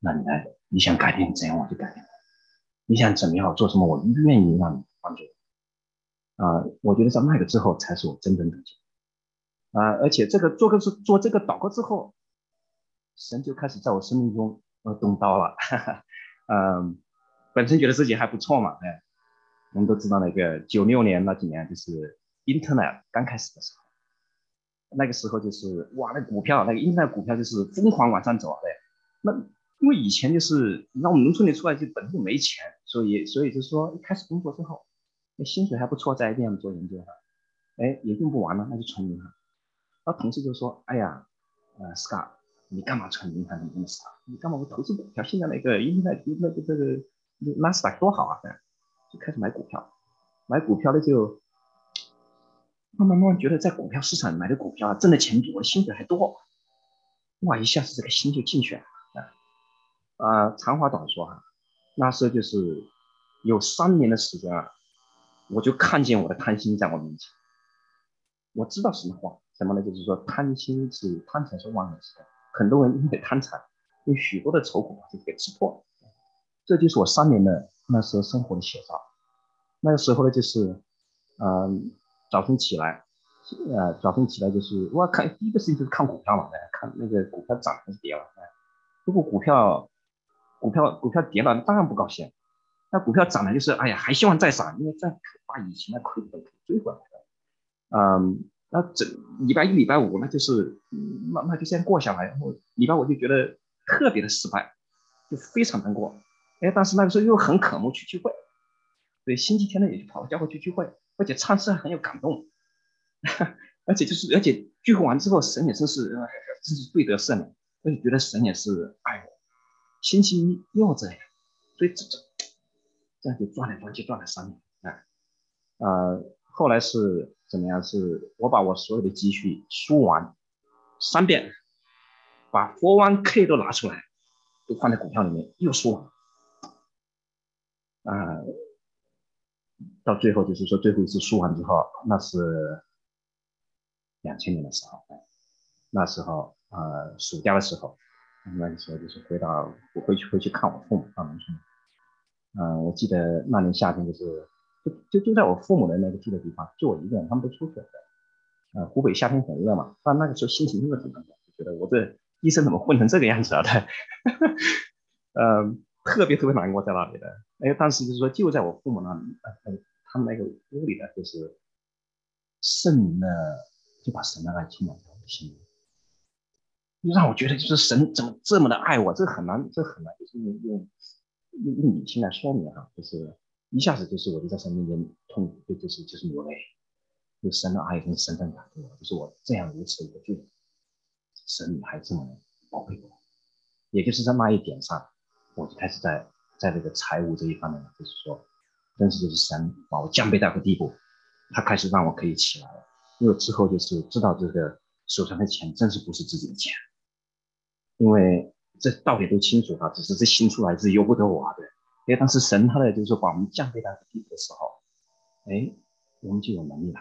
那你来，你想改变怎样我就改变，你想怎么样做什么我愿意让你帮助。啊，我觉得在那个之后才是我真正的。啊，而且这个做个是做这个祷告之后，神就开始在我生命中动刀了，嗯，本身觉得自己还不错嘛，哎，我们都知道那个九六年那几年就是 Internet 刚开始的时候，那个时候就是哇，那股票那个 Internet 股票就是疯狂往上走啊，对，那因为以前就是那我们农村里出来就本身就没钱，所以所以就是说一开始工作之后，那薪水还不错，在 IBM 做研究哈，哎也用不完了，那就存银行。然后同事就说：“哎呀，呃，Scott，你干嘛存银行的公司啊？你干嘛不投资股票？现在那个现在那个这个纳斯达克多好啊！就开始买股票，买股票的就慢慢慢慢觉得在股票市场买的股票啊，挣的钱比我的薪水还多，哇，一下子这个心就进去了啊！啊，长话短说哈，那时候就是有三年的时间啊，我就看见我的贪心在我面前，我知道什么话。”什么呢？就是说贪心是贪财是万恶之根，很多人因为贪财，有许多的愁苦把自己给吃破了。这就是我三年的那时候生活的写照。那个时候呢，就是，嗯，早晨起来，呃，早晨起来就是我看第一个事情就是看股票嘛，看那个股票涨还是跌了。如果股票股票股票跌了，当然不高兴。那股票涨了，就是哎呀，还希望再涨，因为再把以前的亏本追回来了。嗯。那整礼拜一、礼拜五，那就是，那那就先过下来。然后礼拜五就觉得特别的失败，就非常难过。哎，但是那个时候又很渴慕去聚会，对，星期天呢也就跑到教会去聚会，而且唱诗很有感动，而且就是，而且聚会完之后，神也真是，真是对得圣免，而且觉得神也是爱我。星期一又这样，所以这这这样就转来转去转了三年，啊，呃，后来是。怎么样？是我把我所有的积蓄输完三遍，把 for One K 都拿出来，都放在股票里面，又输完。啊，到最后就是说最后一次输完之后，那是两千年的时候，那时候呃暑假的时候，那个时候就是回到我回去回去看我父母到农村。嗯，我记得那年夏天就是。就就就在我父母的那个住的地方，就我一个人，他们都出去了。呃，湖北夏天很热嘛，但那个时候心情真的很难过，就觉得我这一生怎么混成这个样子啊？对，呃，特别特别难过在那里的。哎，当时就是说，就在我父母那里，呃，他们那个屋里呢，就是圣灵的，就把神的爱充满在我的心，就让我觉得就是神怎么这么的爱我？这很难，这很难，就是用用用用理性来说明哈，就是。一下子就是我就在神面前痛苦，就就是就是流泪，就神的爱跟神的感动，就是我这样如此的罪人，神还这么宝贝我，也就是在那一点上，我就开始在在这个财务这一方面，就是说，真是就是神把我降卑到个地步，他开始让我可以起来了。因为之后就是知道这个手上的钱真是不是自己的钱，因为这道理都清楚了，只是这新出来是由不得我的。因为当时神他的就是说把我们降卑到个地步的时候，哎，我们就有能力了。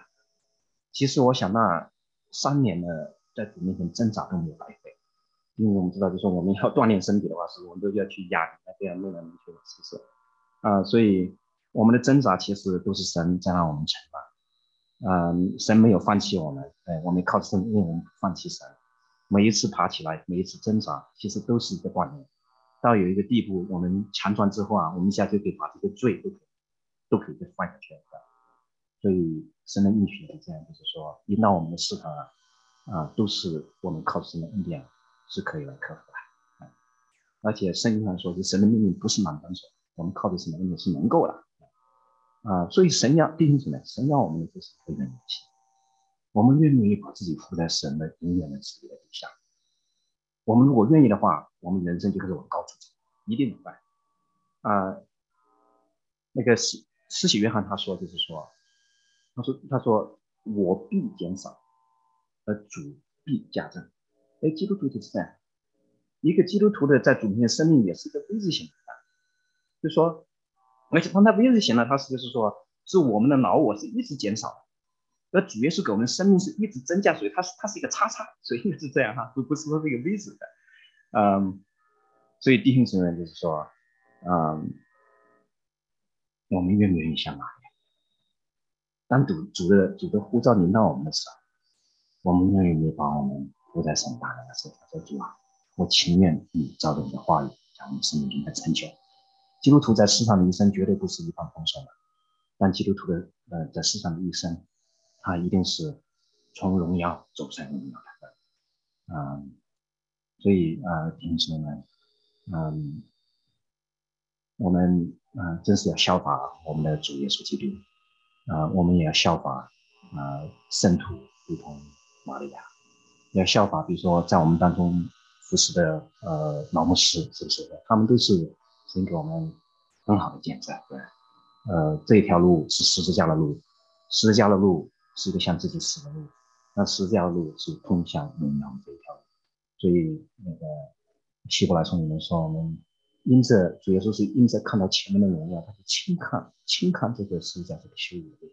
其实我想那三年呢，在主面前挣扎都没有白费。因为我们知道，就是说我们要锻炼身体的话，是我们都要去压那这样弄来弄去的，是不是？啊，所以我们的挣扎其实都是神在让我们成长。嗯，神没有放弃我们，哎，我们靠神，因为我们不放弃神。每一次爬起来，每一次挣扎，其实都是一个锻炼。到有一个地步，我们强壮之后啊，我们一下就可以把这个罪都可以都可以给放下去了。所以神的应许是这样，就是说，引导我们的试探啊，啊，都是我们靠神的恩典。是可以来克服的，而且圣经上说，是神的命令不是满单手，我们靠的什么恩典是能够的，啊，所以神要弟兄姊妹，神要我们的就是非常勇气，我们愿不愿意把自己伏在神的永远的旨意的底下？我们如果愿意的话，我们人生就可以往高处走，一定能办。啊，那个施施洗约翰他说就是说，他说他说我必减少，而主必加增。哎，基督徒就是这样，一个基督徒的在主面前生命也是一个 V 字形的，就说，而且当他 V 字形了，他是就是说，是我们的老我是一直减少的，而主耶稣给我们生命是一直增加，所以它是它是一个叉叉，所以是这样哈，不不是说这个 V 字的，嗯，所以弟兄姊妹就是说，嗯，我们愿不愿意相爱？当主主的主的呼召临到我们的时候，我们愿意把我们。不在神大人的手上，说主啊，我情愿你照着你的话语，将你生命中的成就。基督徒在世上的一生绝对不是一帆风顺的，但基督徒的呃在世上的一生，他一定是从荣耀走向荣耀的。嗯，所以啊，弟兄姊妹们，嗯，我们啊，真是要效法我们的主耶稣基督啊，我们也要效法啊圣徒，如同玛利亚。要效法，比如说在我们当中服侍的呃老牧师，是不是？他们都是神给我们很好的见证，对。呃，这一条路是十字架的路，十字架的路是一个向自己死的路，那十字架的路是通向荣耀这一条路。所以那个希伯来书里面说，我们因着主耶稣是因着看到前面的荣耀，他就轻看轻看这个十字架这个羞辱的。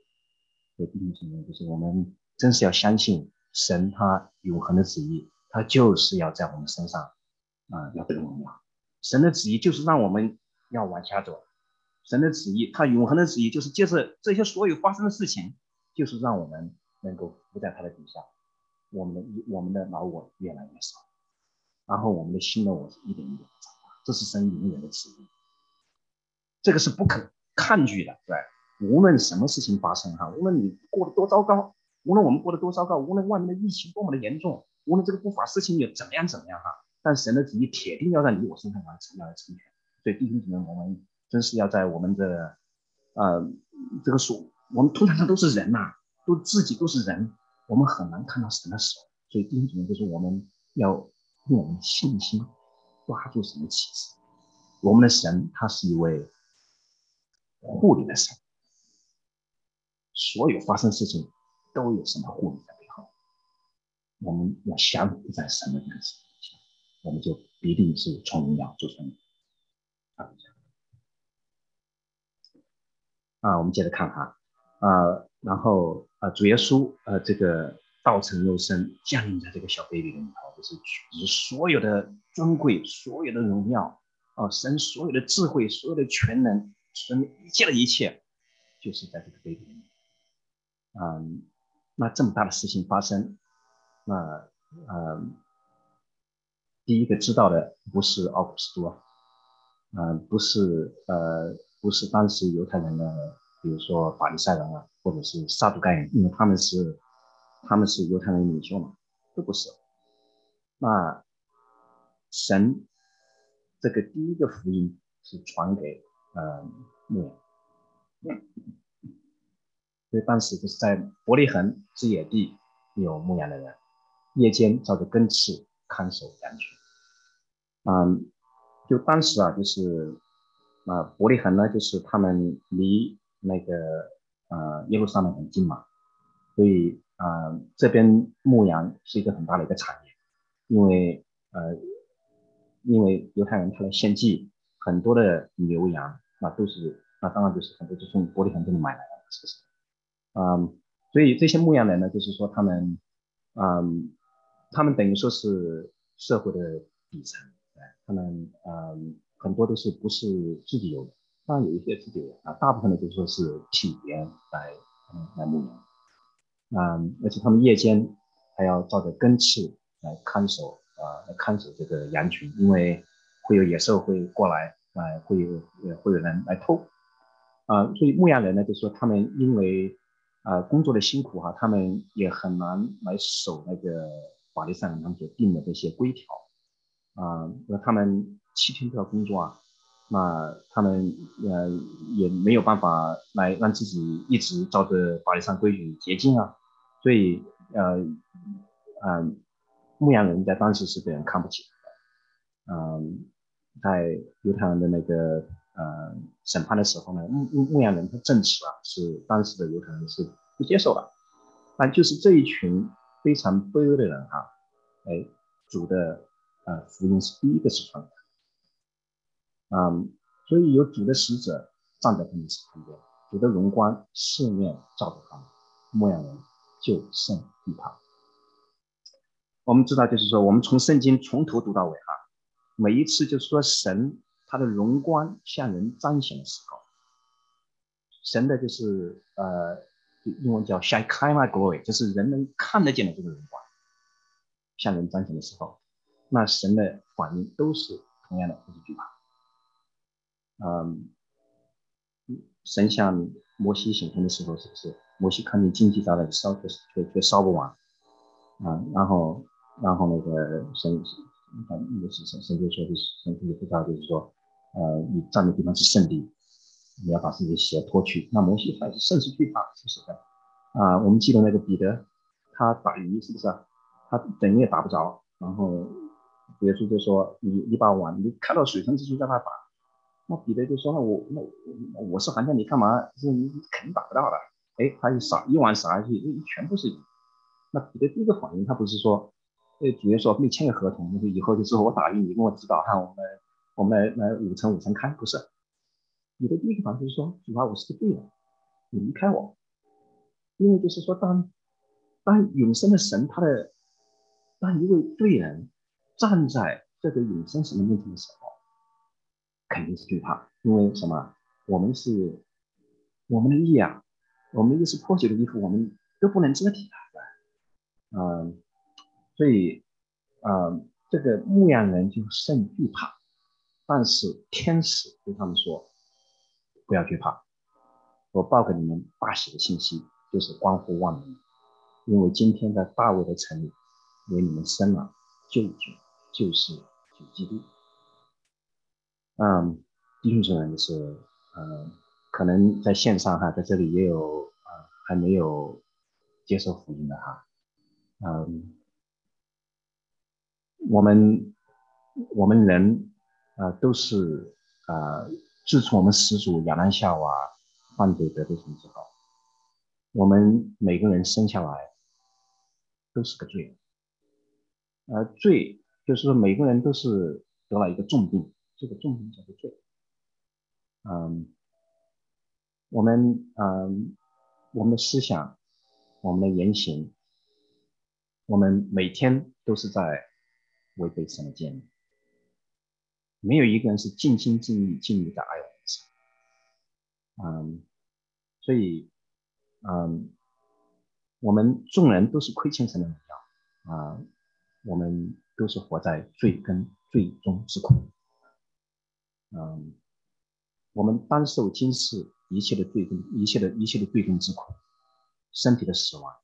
所以弟兄姊妹，就是我们真是要相信。神他永恒的旨意，他就是要在我们身上啊，要得荣耀。神的旨意就是让我们要往下走。神的旨意，他永恒的旨意就是借着这些所有发生的事情，就是让我们能够伏在他的底下。我们的我们的老我越来越少，然后我们的新的我是一点一点长大。这是神永远的旨意，这个是不可抗拒的，对无论什么事情发生哈，无论你过得多糟糕。无论我们过得多糟糕，无论外面的疫情多么的严重，无论这个不法事情有怎么样怎么样哈，但神的旨意铁定要在你我身上完成，要来成全。所以弟兄姊妹，我们真是要在我们的呃这个所，我们通常都是人呐，都自己都是人，我们很难看到神的手。所以弟兄姊妹，就是我们要用我们的信心抓住神的启示。我们的神他是一位护理的神，所有发生事情。都有什么护理在背后？我们要降服在神的面前，我们就必定是从荣耀做成啊。啊，我们接着看哈啊，然后啊，主耶稣呃，这个道成肉身降临在这个小 baby 里头，就是取所有的尊贵、所有的荣耀啊，神所有的智慧、所有的全能、神一切的一切，就是在这个 baby 里面，嗯。那这么大的事情发生，那呃，第一个知道的不是奥古斯都，嗯，不是呃，不是当时犹太人的，比如说法利赛人啊，或者是撒都该人，因为他们是他们是犹太人领袖嘛，都不是。那神这个第一个福音是传给呃牧羊。所以当时就是在伯利恒之野地有牧羊的人，夜间照着根刺看守羊群。嗯，就当时啊，就是那伯利恒呢，就是他们离那个呃耶路撒冷很近嘛，所以啊这边牧羊是一个很大的一个产业，因为呃因为犹太人他来献祭，很多的牛羊那都是那当然就是很多就从伯利恒这里买来的，是不是？嗯，所以这些牧羊人呢，就是说他们嗯他们等于说是社会的底层，哎他们嗯。很多都是不是自己有的，当然有一些自己有啊，大部分呢就是说是替别人来嗯来牧羊，嗯，而且他们夜间还要照着更次来看守啊，来看守这个羊群，因为会有野兽会过来，啊，会有会有人来偷，啊，所以牧羊人呢，就是说他们因为啊工作的辛苦哈，他们也很难来守那个法律上他们所定的这些规条，啊，那他们。七天都要工作啊，那他们呃也没有办法来让自己一直照着法律上规矩洁净啊，所以呃嗯，牧羊人在当时是被人看不起的，嗯，在犹太人的那个呃审判的时候呢，牧牧牧羊人他证词啊是当时的犹太人是不接受的，但就是这一群非常卑微的人哈，哎，主的呃福音是第一个是传的。嗯，所以有主的使者站在他们旁边，主的荣光四面照着他们，牧羊人就胜惧怕。我们知道，就是说，我们从圣经从头读到尾哈，每一次就是说，神他的荣光向人彰显的时候，神的就是呃，英文叫 shine my glory，就是人们看得见的这个荣光向人彰显的时候，那神的反应都是同样的，就是惧怕。嗯，神向摩西显现的时候，是不是摩西看见荆棘杂的烧却却却烧不完啊？然后然后那个神嗯那个是神神就说是神就不知道就是说呃你站的地方是圣地，你要把自己的鞋脱去。那摩西还是甚是惧怕，是不是的？啊，我们记得那个彼得他打鱼是不是？他等也打不着，然后耶稣就说你你把网你开到水深之处让他打。那彼得就说：“那我那我是行家，你干嘛？是你肯定打不到的。”哎，他一撒一碗撒下去，全部是鱼。那彼得第一个反应，他不是说：“哎，主人说跟你签个合同，就是以后就是我打鱼，你跟我指导，哈，我们我们来来五层五层开。”不是，你的第一个反应就是说：“主啊，我是个罪人，你离开我。”因为就是说，当当永生的神他的当一位罪人站在这个永生神的面前的时候。肯定是惧怕，因为什么？我们是我们的义啊，我们的义是破旧的衣服，我们都不能遮体的，嗯，所以，嗯，这个牧羊人就甚惧怕，但是天使对他们说，不要惧怕，我报给你们大喜的信息，就是关乎万民，因为今天在大卫的城里为你们生了救主，就是主基督。嗯，弟兄姊妹就是，嗯，可能在线上哈，在这里也有啊，还没有接受福音的哈，嗯，我们我们人啊都是啊，自从我们始祖亚当夏娃犯罪得罪神之后，我们每个人生下来都是个罪人，呃，罪就是说每个人都是得了一个重病。这个重病叫做罪。嗯，我们嗯，我们的思想，我们的言行，我们每天都是在违背神的诫命。没有一个人是尽心尽力尽力的爱我们神。嗯，所以嗯，我们众人都是亏欠神的荣耀啊，我们都是活在罪根罪中之苦。嗯，我们当受今世一切的罪根，一切的一切的罪根之苦，身体的死亡，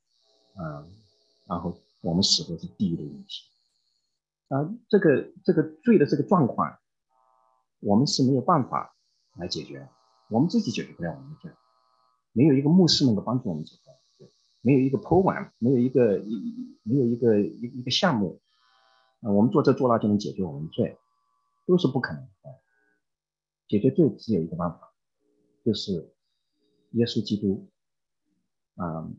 嗯，然后我们死的是地狱的问题，啊，这个这个罪的这个状况，我们是没有办法来解决，我们自己解决不了我们的罪，没有一个牧师能够帮助我们解决，没有一个 program，没有一个一没有一个一一个项目，啊，我们做这做那就能解决我们的罪，都是不可能的。解决罪只有一个办法，就是耶稣基督，啊，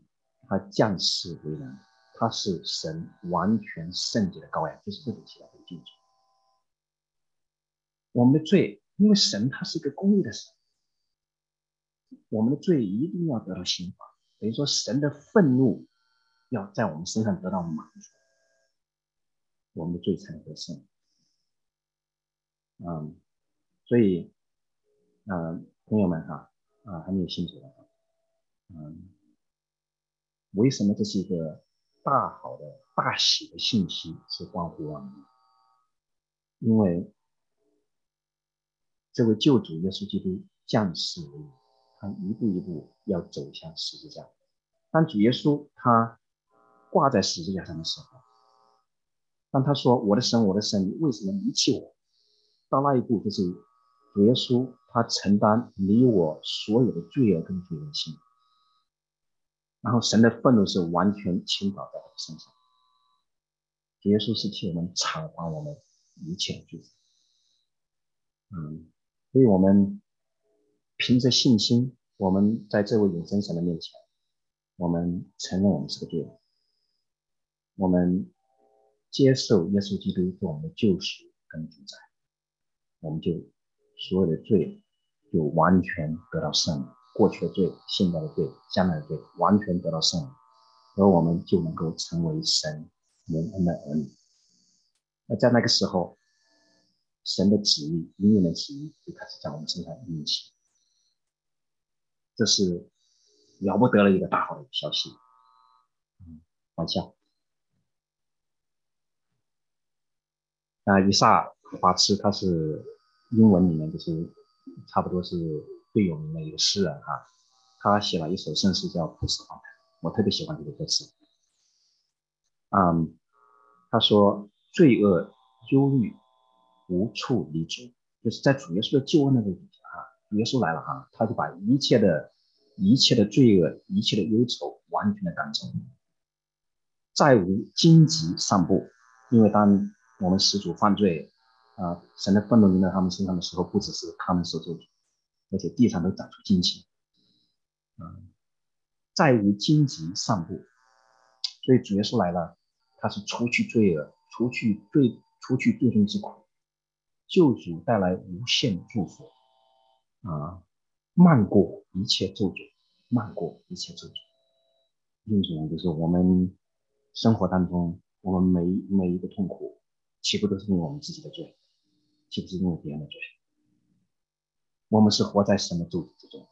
他降世为人，他是神完全圣洁的羔羊，就是这个起来的救主。我们的罪，因为神他是一个公义的神，我们的罪一定要得到刑罚，等于说神的愤怒要在我们身上得到满足，我们的罪才能得胜。嗯，所以，嗯，朋友们哈，啊，还没有信主的，嗯，为什么这是一个大好的大喜的信息？是关乎我们，因为这位救主耶稣基督降世为人，他一步一步要走向十字架。当主耶稣他挂在十字架上的时候，当他说：“我的神，我的神，你为什么离弃我？”到那一步，就是主耶稣他承担你我所有的罪恶跟罪恶性，然后神的愤怒是完全倾倒在他身上。主耶稣是替我们偿还我们一切的罪。嗯，所以我们凭着信心，我们在这位永生神的面前，我们承认我们是个罪人，我们接受耶稣基督做我们的救赎跟主宰。我们就所有的罪就完全得到赦过去的罪、现在的罪、将来的罪完全得到赦免，而我们就能够成为神永恩的儿女。那在那个时候，神的旨意、永远的旨意就开始在我们身上运行，这是了不得的一个大好的消息。嗯，往下。啊，以撒法师他是。英文里面就是差不多是最有名的一个诗人哈，他写了一首圣诗叫《普世访谈》，我特别喜欢这个歌词。嗯，他说：“罪恶忧虑无处离主，就是在主耶稣的救恩那个底下哈，主耶稣来了哈，他就把一切的、一切的罪恶、一切的忧愁完全的赶走，再无荆棘散布，因为当我们始祖犯罪。”啊！神的愤怒临到他们身上的时候，不只是他们受咒诅，而且地上都长出荆棘，嗯，再无荆棘散布。所以主耶稣来了，他是除去罪恶，除去罪，除去罪中之苦，救主带来无限祝福，啊，漫过一切咒诅，漫过一切咒诅。因此，就是我们生活当中，我们每每一个痛苦，岂不都是因为我们自己的罪？岂不是因为别人的罪？我们是活在什么咒诅之中，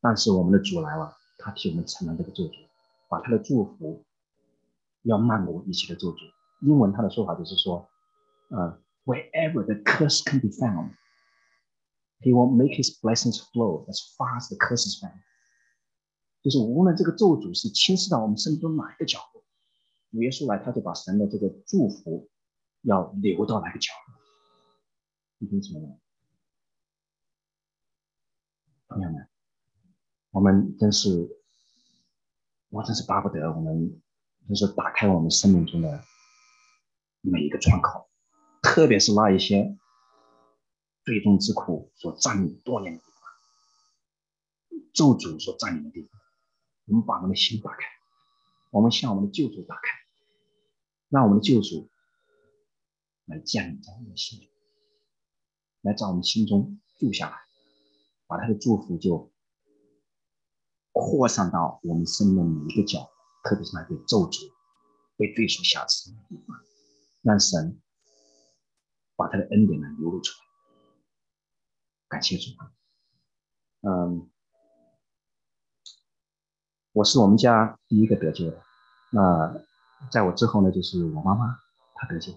但是我们的主来了，他替我们承担这个咒诅，把他的祝福要漫过一切的咒诅。英文他的说法就是说，呃，wherever the curse can be found，he will make his blessings flow as far as the curse is found。就是无论这个咒诅是侵蚀到我们生命中哪一个角落，主耶稣来，他就把神的这个祝福要流到那个角落。听清楚了，朋友们，我们真是，我真是巴不得我们，就是打开我们生命中的每一个窗口，特别是那一些最终之苦所占领多年的地方，咒诅所占领的地方，我们把我们的心打开，我们向我们的救主打开，让我们的救主来降临在我们心里。来在我们心中住下来，把他的祝福就扩散到我们生命的每一个角，特别是那些咒诅被对手瑕疵的地方，让神把他的恩典呢流露出来。感谢主啊！嗯，我是我们家第一个得救的，那在我之后呢，就是我妈妈她得救。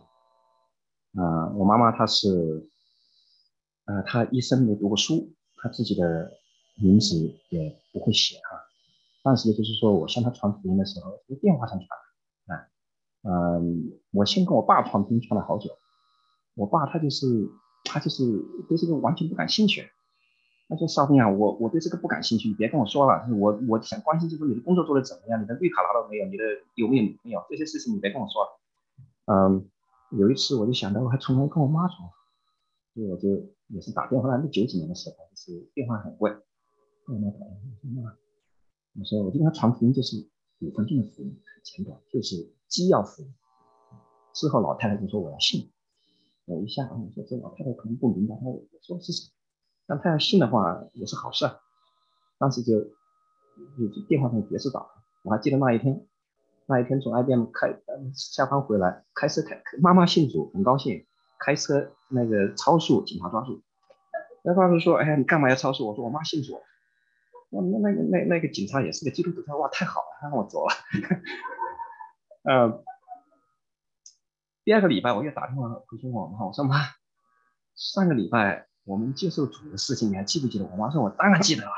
嗯，我妈妈她是。呃，他一生没读过书，他自己的名字也不会写哈。但是呢，就是说我向他传福音的时候，电话上传的啊。嗯，我先跟我爸传福音传了好久。我爸他就是他就是对这个完全不感兴趣。他说：“少峰啊，我我对这个不感兴趣，你别跟我说了。我我想关心就是你的工作做的怎么样，你的绿卡拿到没有，你的有没有女朋友，这些事情你别跟我说。”嗯，有一次我就想到我还从来跟我妈说，所以我就。也是打电话，那九几年的时候，就是电话很贵。我妈打电话说，我说我今天传福音就是五分钟的福音，很简短，就是机要福音。之后老太太就说我要信，我一下我说这老太太可能不明白，我说是什么？但她要信的话也是好事。当时就就电话上也是打，我还记得那一天，那一天从 IBM 开下班回来，开车开，妈妈信主，很高兴，开车那个超速，警察抓住。那当时说，哎呀，你干嘛要超速？我说我妈信主。那那那个那那个警察也是个基督徒，他说哇太好了，他让我走了。呃，第二个礼拜我又打电话回去问我妈，我说妈，上个礼拜我们接受主的事情你还记不记得？我妈说我当然记得了。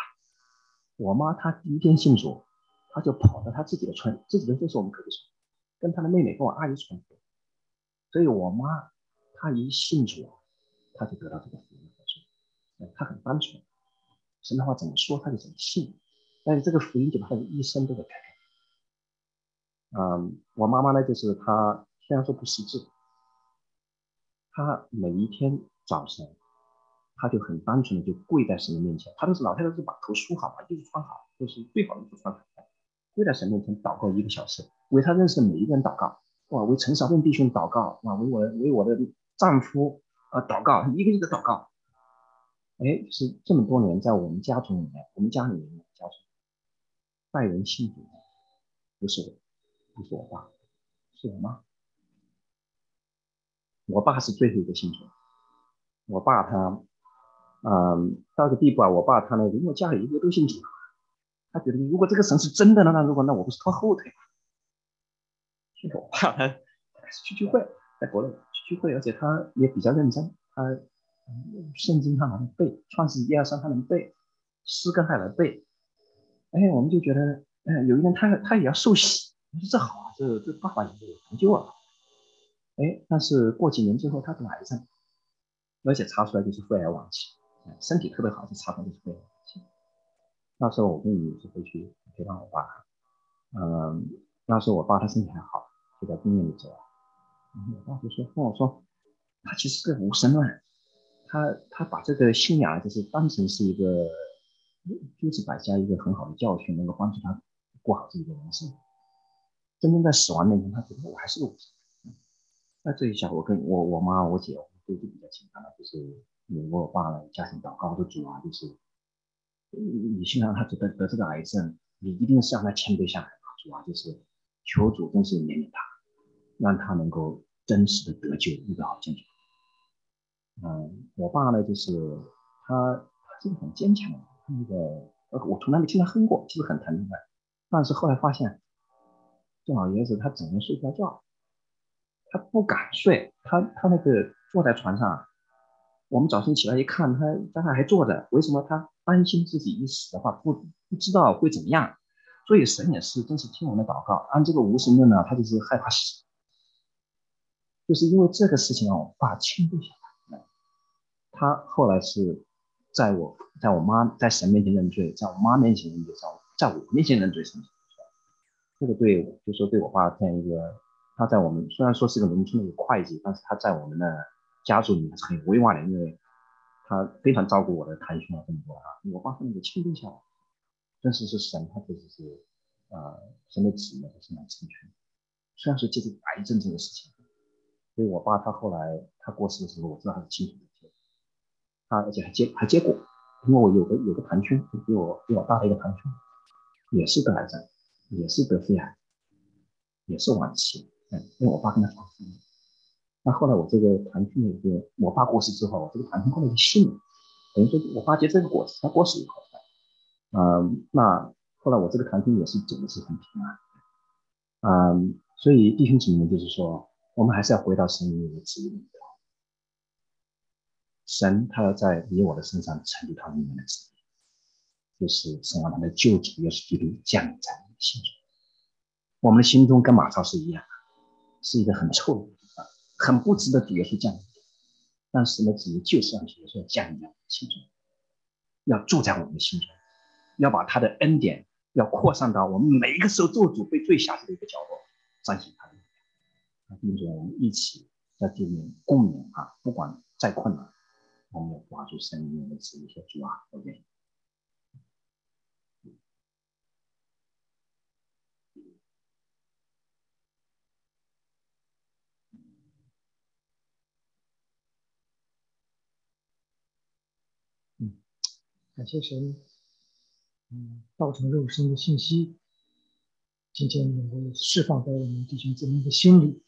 我妈她第一天信主，她就跑到她自己的村，自己的就是我们隔壁村，跟她的妹妹跟我阿姨传福。所以我妈她一信主，她就得到这个福音了。她很单纯，神的话怎么说她就怎么信，但是这个福音就把她的一生都给改变。嗯，我妈妈呢，就是她虽然说不识字，她每一天早晨。他就很单纯的就跪在神的面前，他都是老太太是把头梳好，把衣服穿好，就是最好的衣服穿好，跪在神面前祷告一个小时，为他认识的每一个人祷告，哇，为陈少栋弟兄祷告，哇，为我为我的丈夫啊祷告，一个一个祷告，哎，是这么多年在我们家族里面，我们家里面家族拜人信主的，不是我，不是我爸，是我妈，我爸是最后一个信主，我爸他。嗯，到个地步啊，我爸他呢，因为家里一个都姓主，他觉得如果这个神是真的呢，那如果那我不是拖后腿？所以我爸他开始去聚会，在国内去聚会，而且他也比较认真，他圣经他能背，创世一二三他能背，诗歌他也能背。哎，我们就觉得，哎，有一天他他也要受洗，我说这好啊，这这爸爸也有成就啊。哎，但是过几年之后他得癌症，而且查出来就是肺癌晚期。身体特别好，就查出来就是肺癌晚期。那时候我跟你就回去陪伴我爸，嗯，那时候我爸他身体还好，就在病院里走。然后我爸就说跟我说，他其实是个无神论，他他把这个信仰就是当成是一个诸子百家一个很好的教训，能够帮助他过好自己的人生。真正在死亡面前，他觉得我还是个无神。那这一下，我跟我我妈我姐我们都是比较紧张了，就是。我我爸呢，家庭祷告的主啊，就是你先让他得得这个癌症，你一定是让他谦卑下来啊，主啊，就是求主真是怜悯他，让他能够真实的得救，遇到好见主。嗯，我爸呢，就是他他是个很坚强的，那个呃，我从来没听他哼过，其实很疼的，但是后来发现，这老爷子他只能睡不着觉，他不敢睡，他他那个坐在床上。我们早晨起来一看，他在那还坐着，为什么他担心自己一死的话不不知道会怎么样？所以神也是真是听我们的祷告。按这个无神论呢，他就是害怕死，就是因为这个事情让我，爸亲不下来。他后来是在我在我妈在神面前认罪，在我妈面前认罪，在在我面前认罪，这个对，就说对我爸这样一个，他在我们虽然说是个农村的一个会计，但是他在我们的。家族里面是很威望的，因为他非常照顾我的堂兄啊，这么多啊，我爸是那个亲弟下来，真是是神，他确实是啊，神的旨意在身上成全。虽然是借助癌症这个事情，所以我爸他后来他过世的时候，我知道他是清楚的，他而且还接还接过，因为我有个有个堂兄，比我比我大的一个堂兄，也是得癌症，也是得肺癌，也是晚期，嗯，因为我爸跟他传福音。那后来我这个堂兄呢，就我爸过世之后，我这个堂兄后来就信了，等于说我爸结这个果子，他过世以后，嗯，那后来我这个堂兄也是走的是很平安，嗯，所以弟兄姊妹就是说，我们还是要回到神的旨意里头，神他要在你我的身上成就他里面的旨意，就是神让他的救主耶稣基督降在我们心中，我们的心中跟马超是一样的，是一个很臭的地方。很不值得主耶稣降临，但是呢，主就是让主耶稣降临在心中，要住在我们的心中，要把他的恩典要扩散到我们每一个受做主被最狭窄的一个角落，彰显他的力量。并且我们一起在这里共勉啊，不管再困难，我们要抓住生命的这一些主啊，OK。嗯，感谢神，嗯，道成肉身的信息，今天能够释放在我们弟兄姊妹的心里。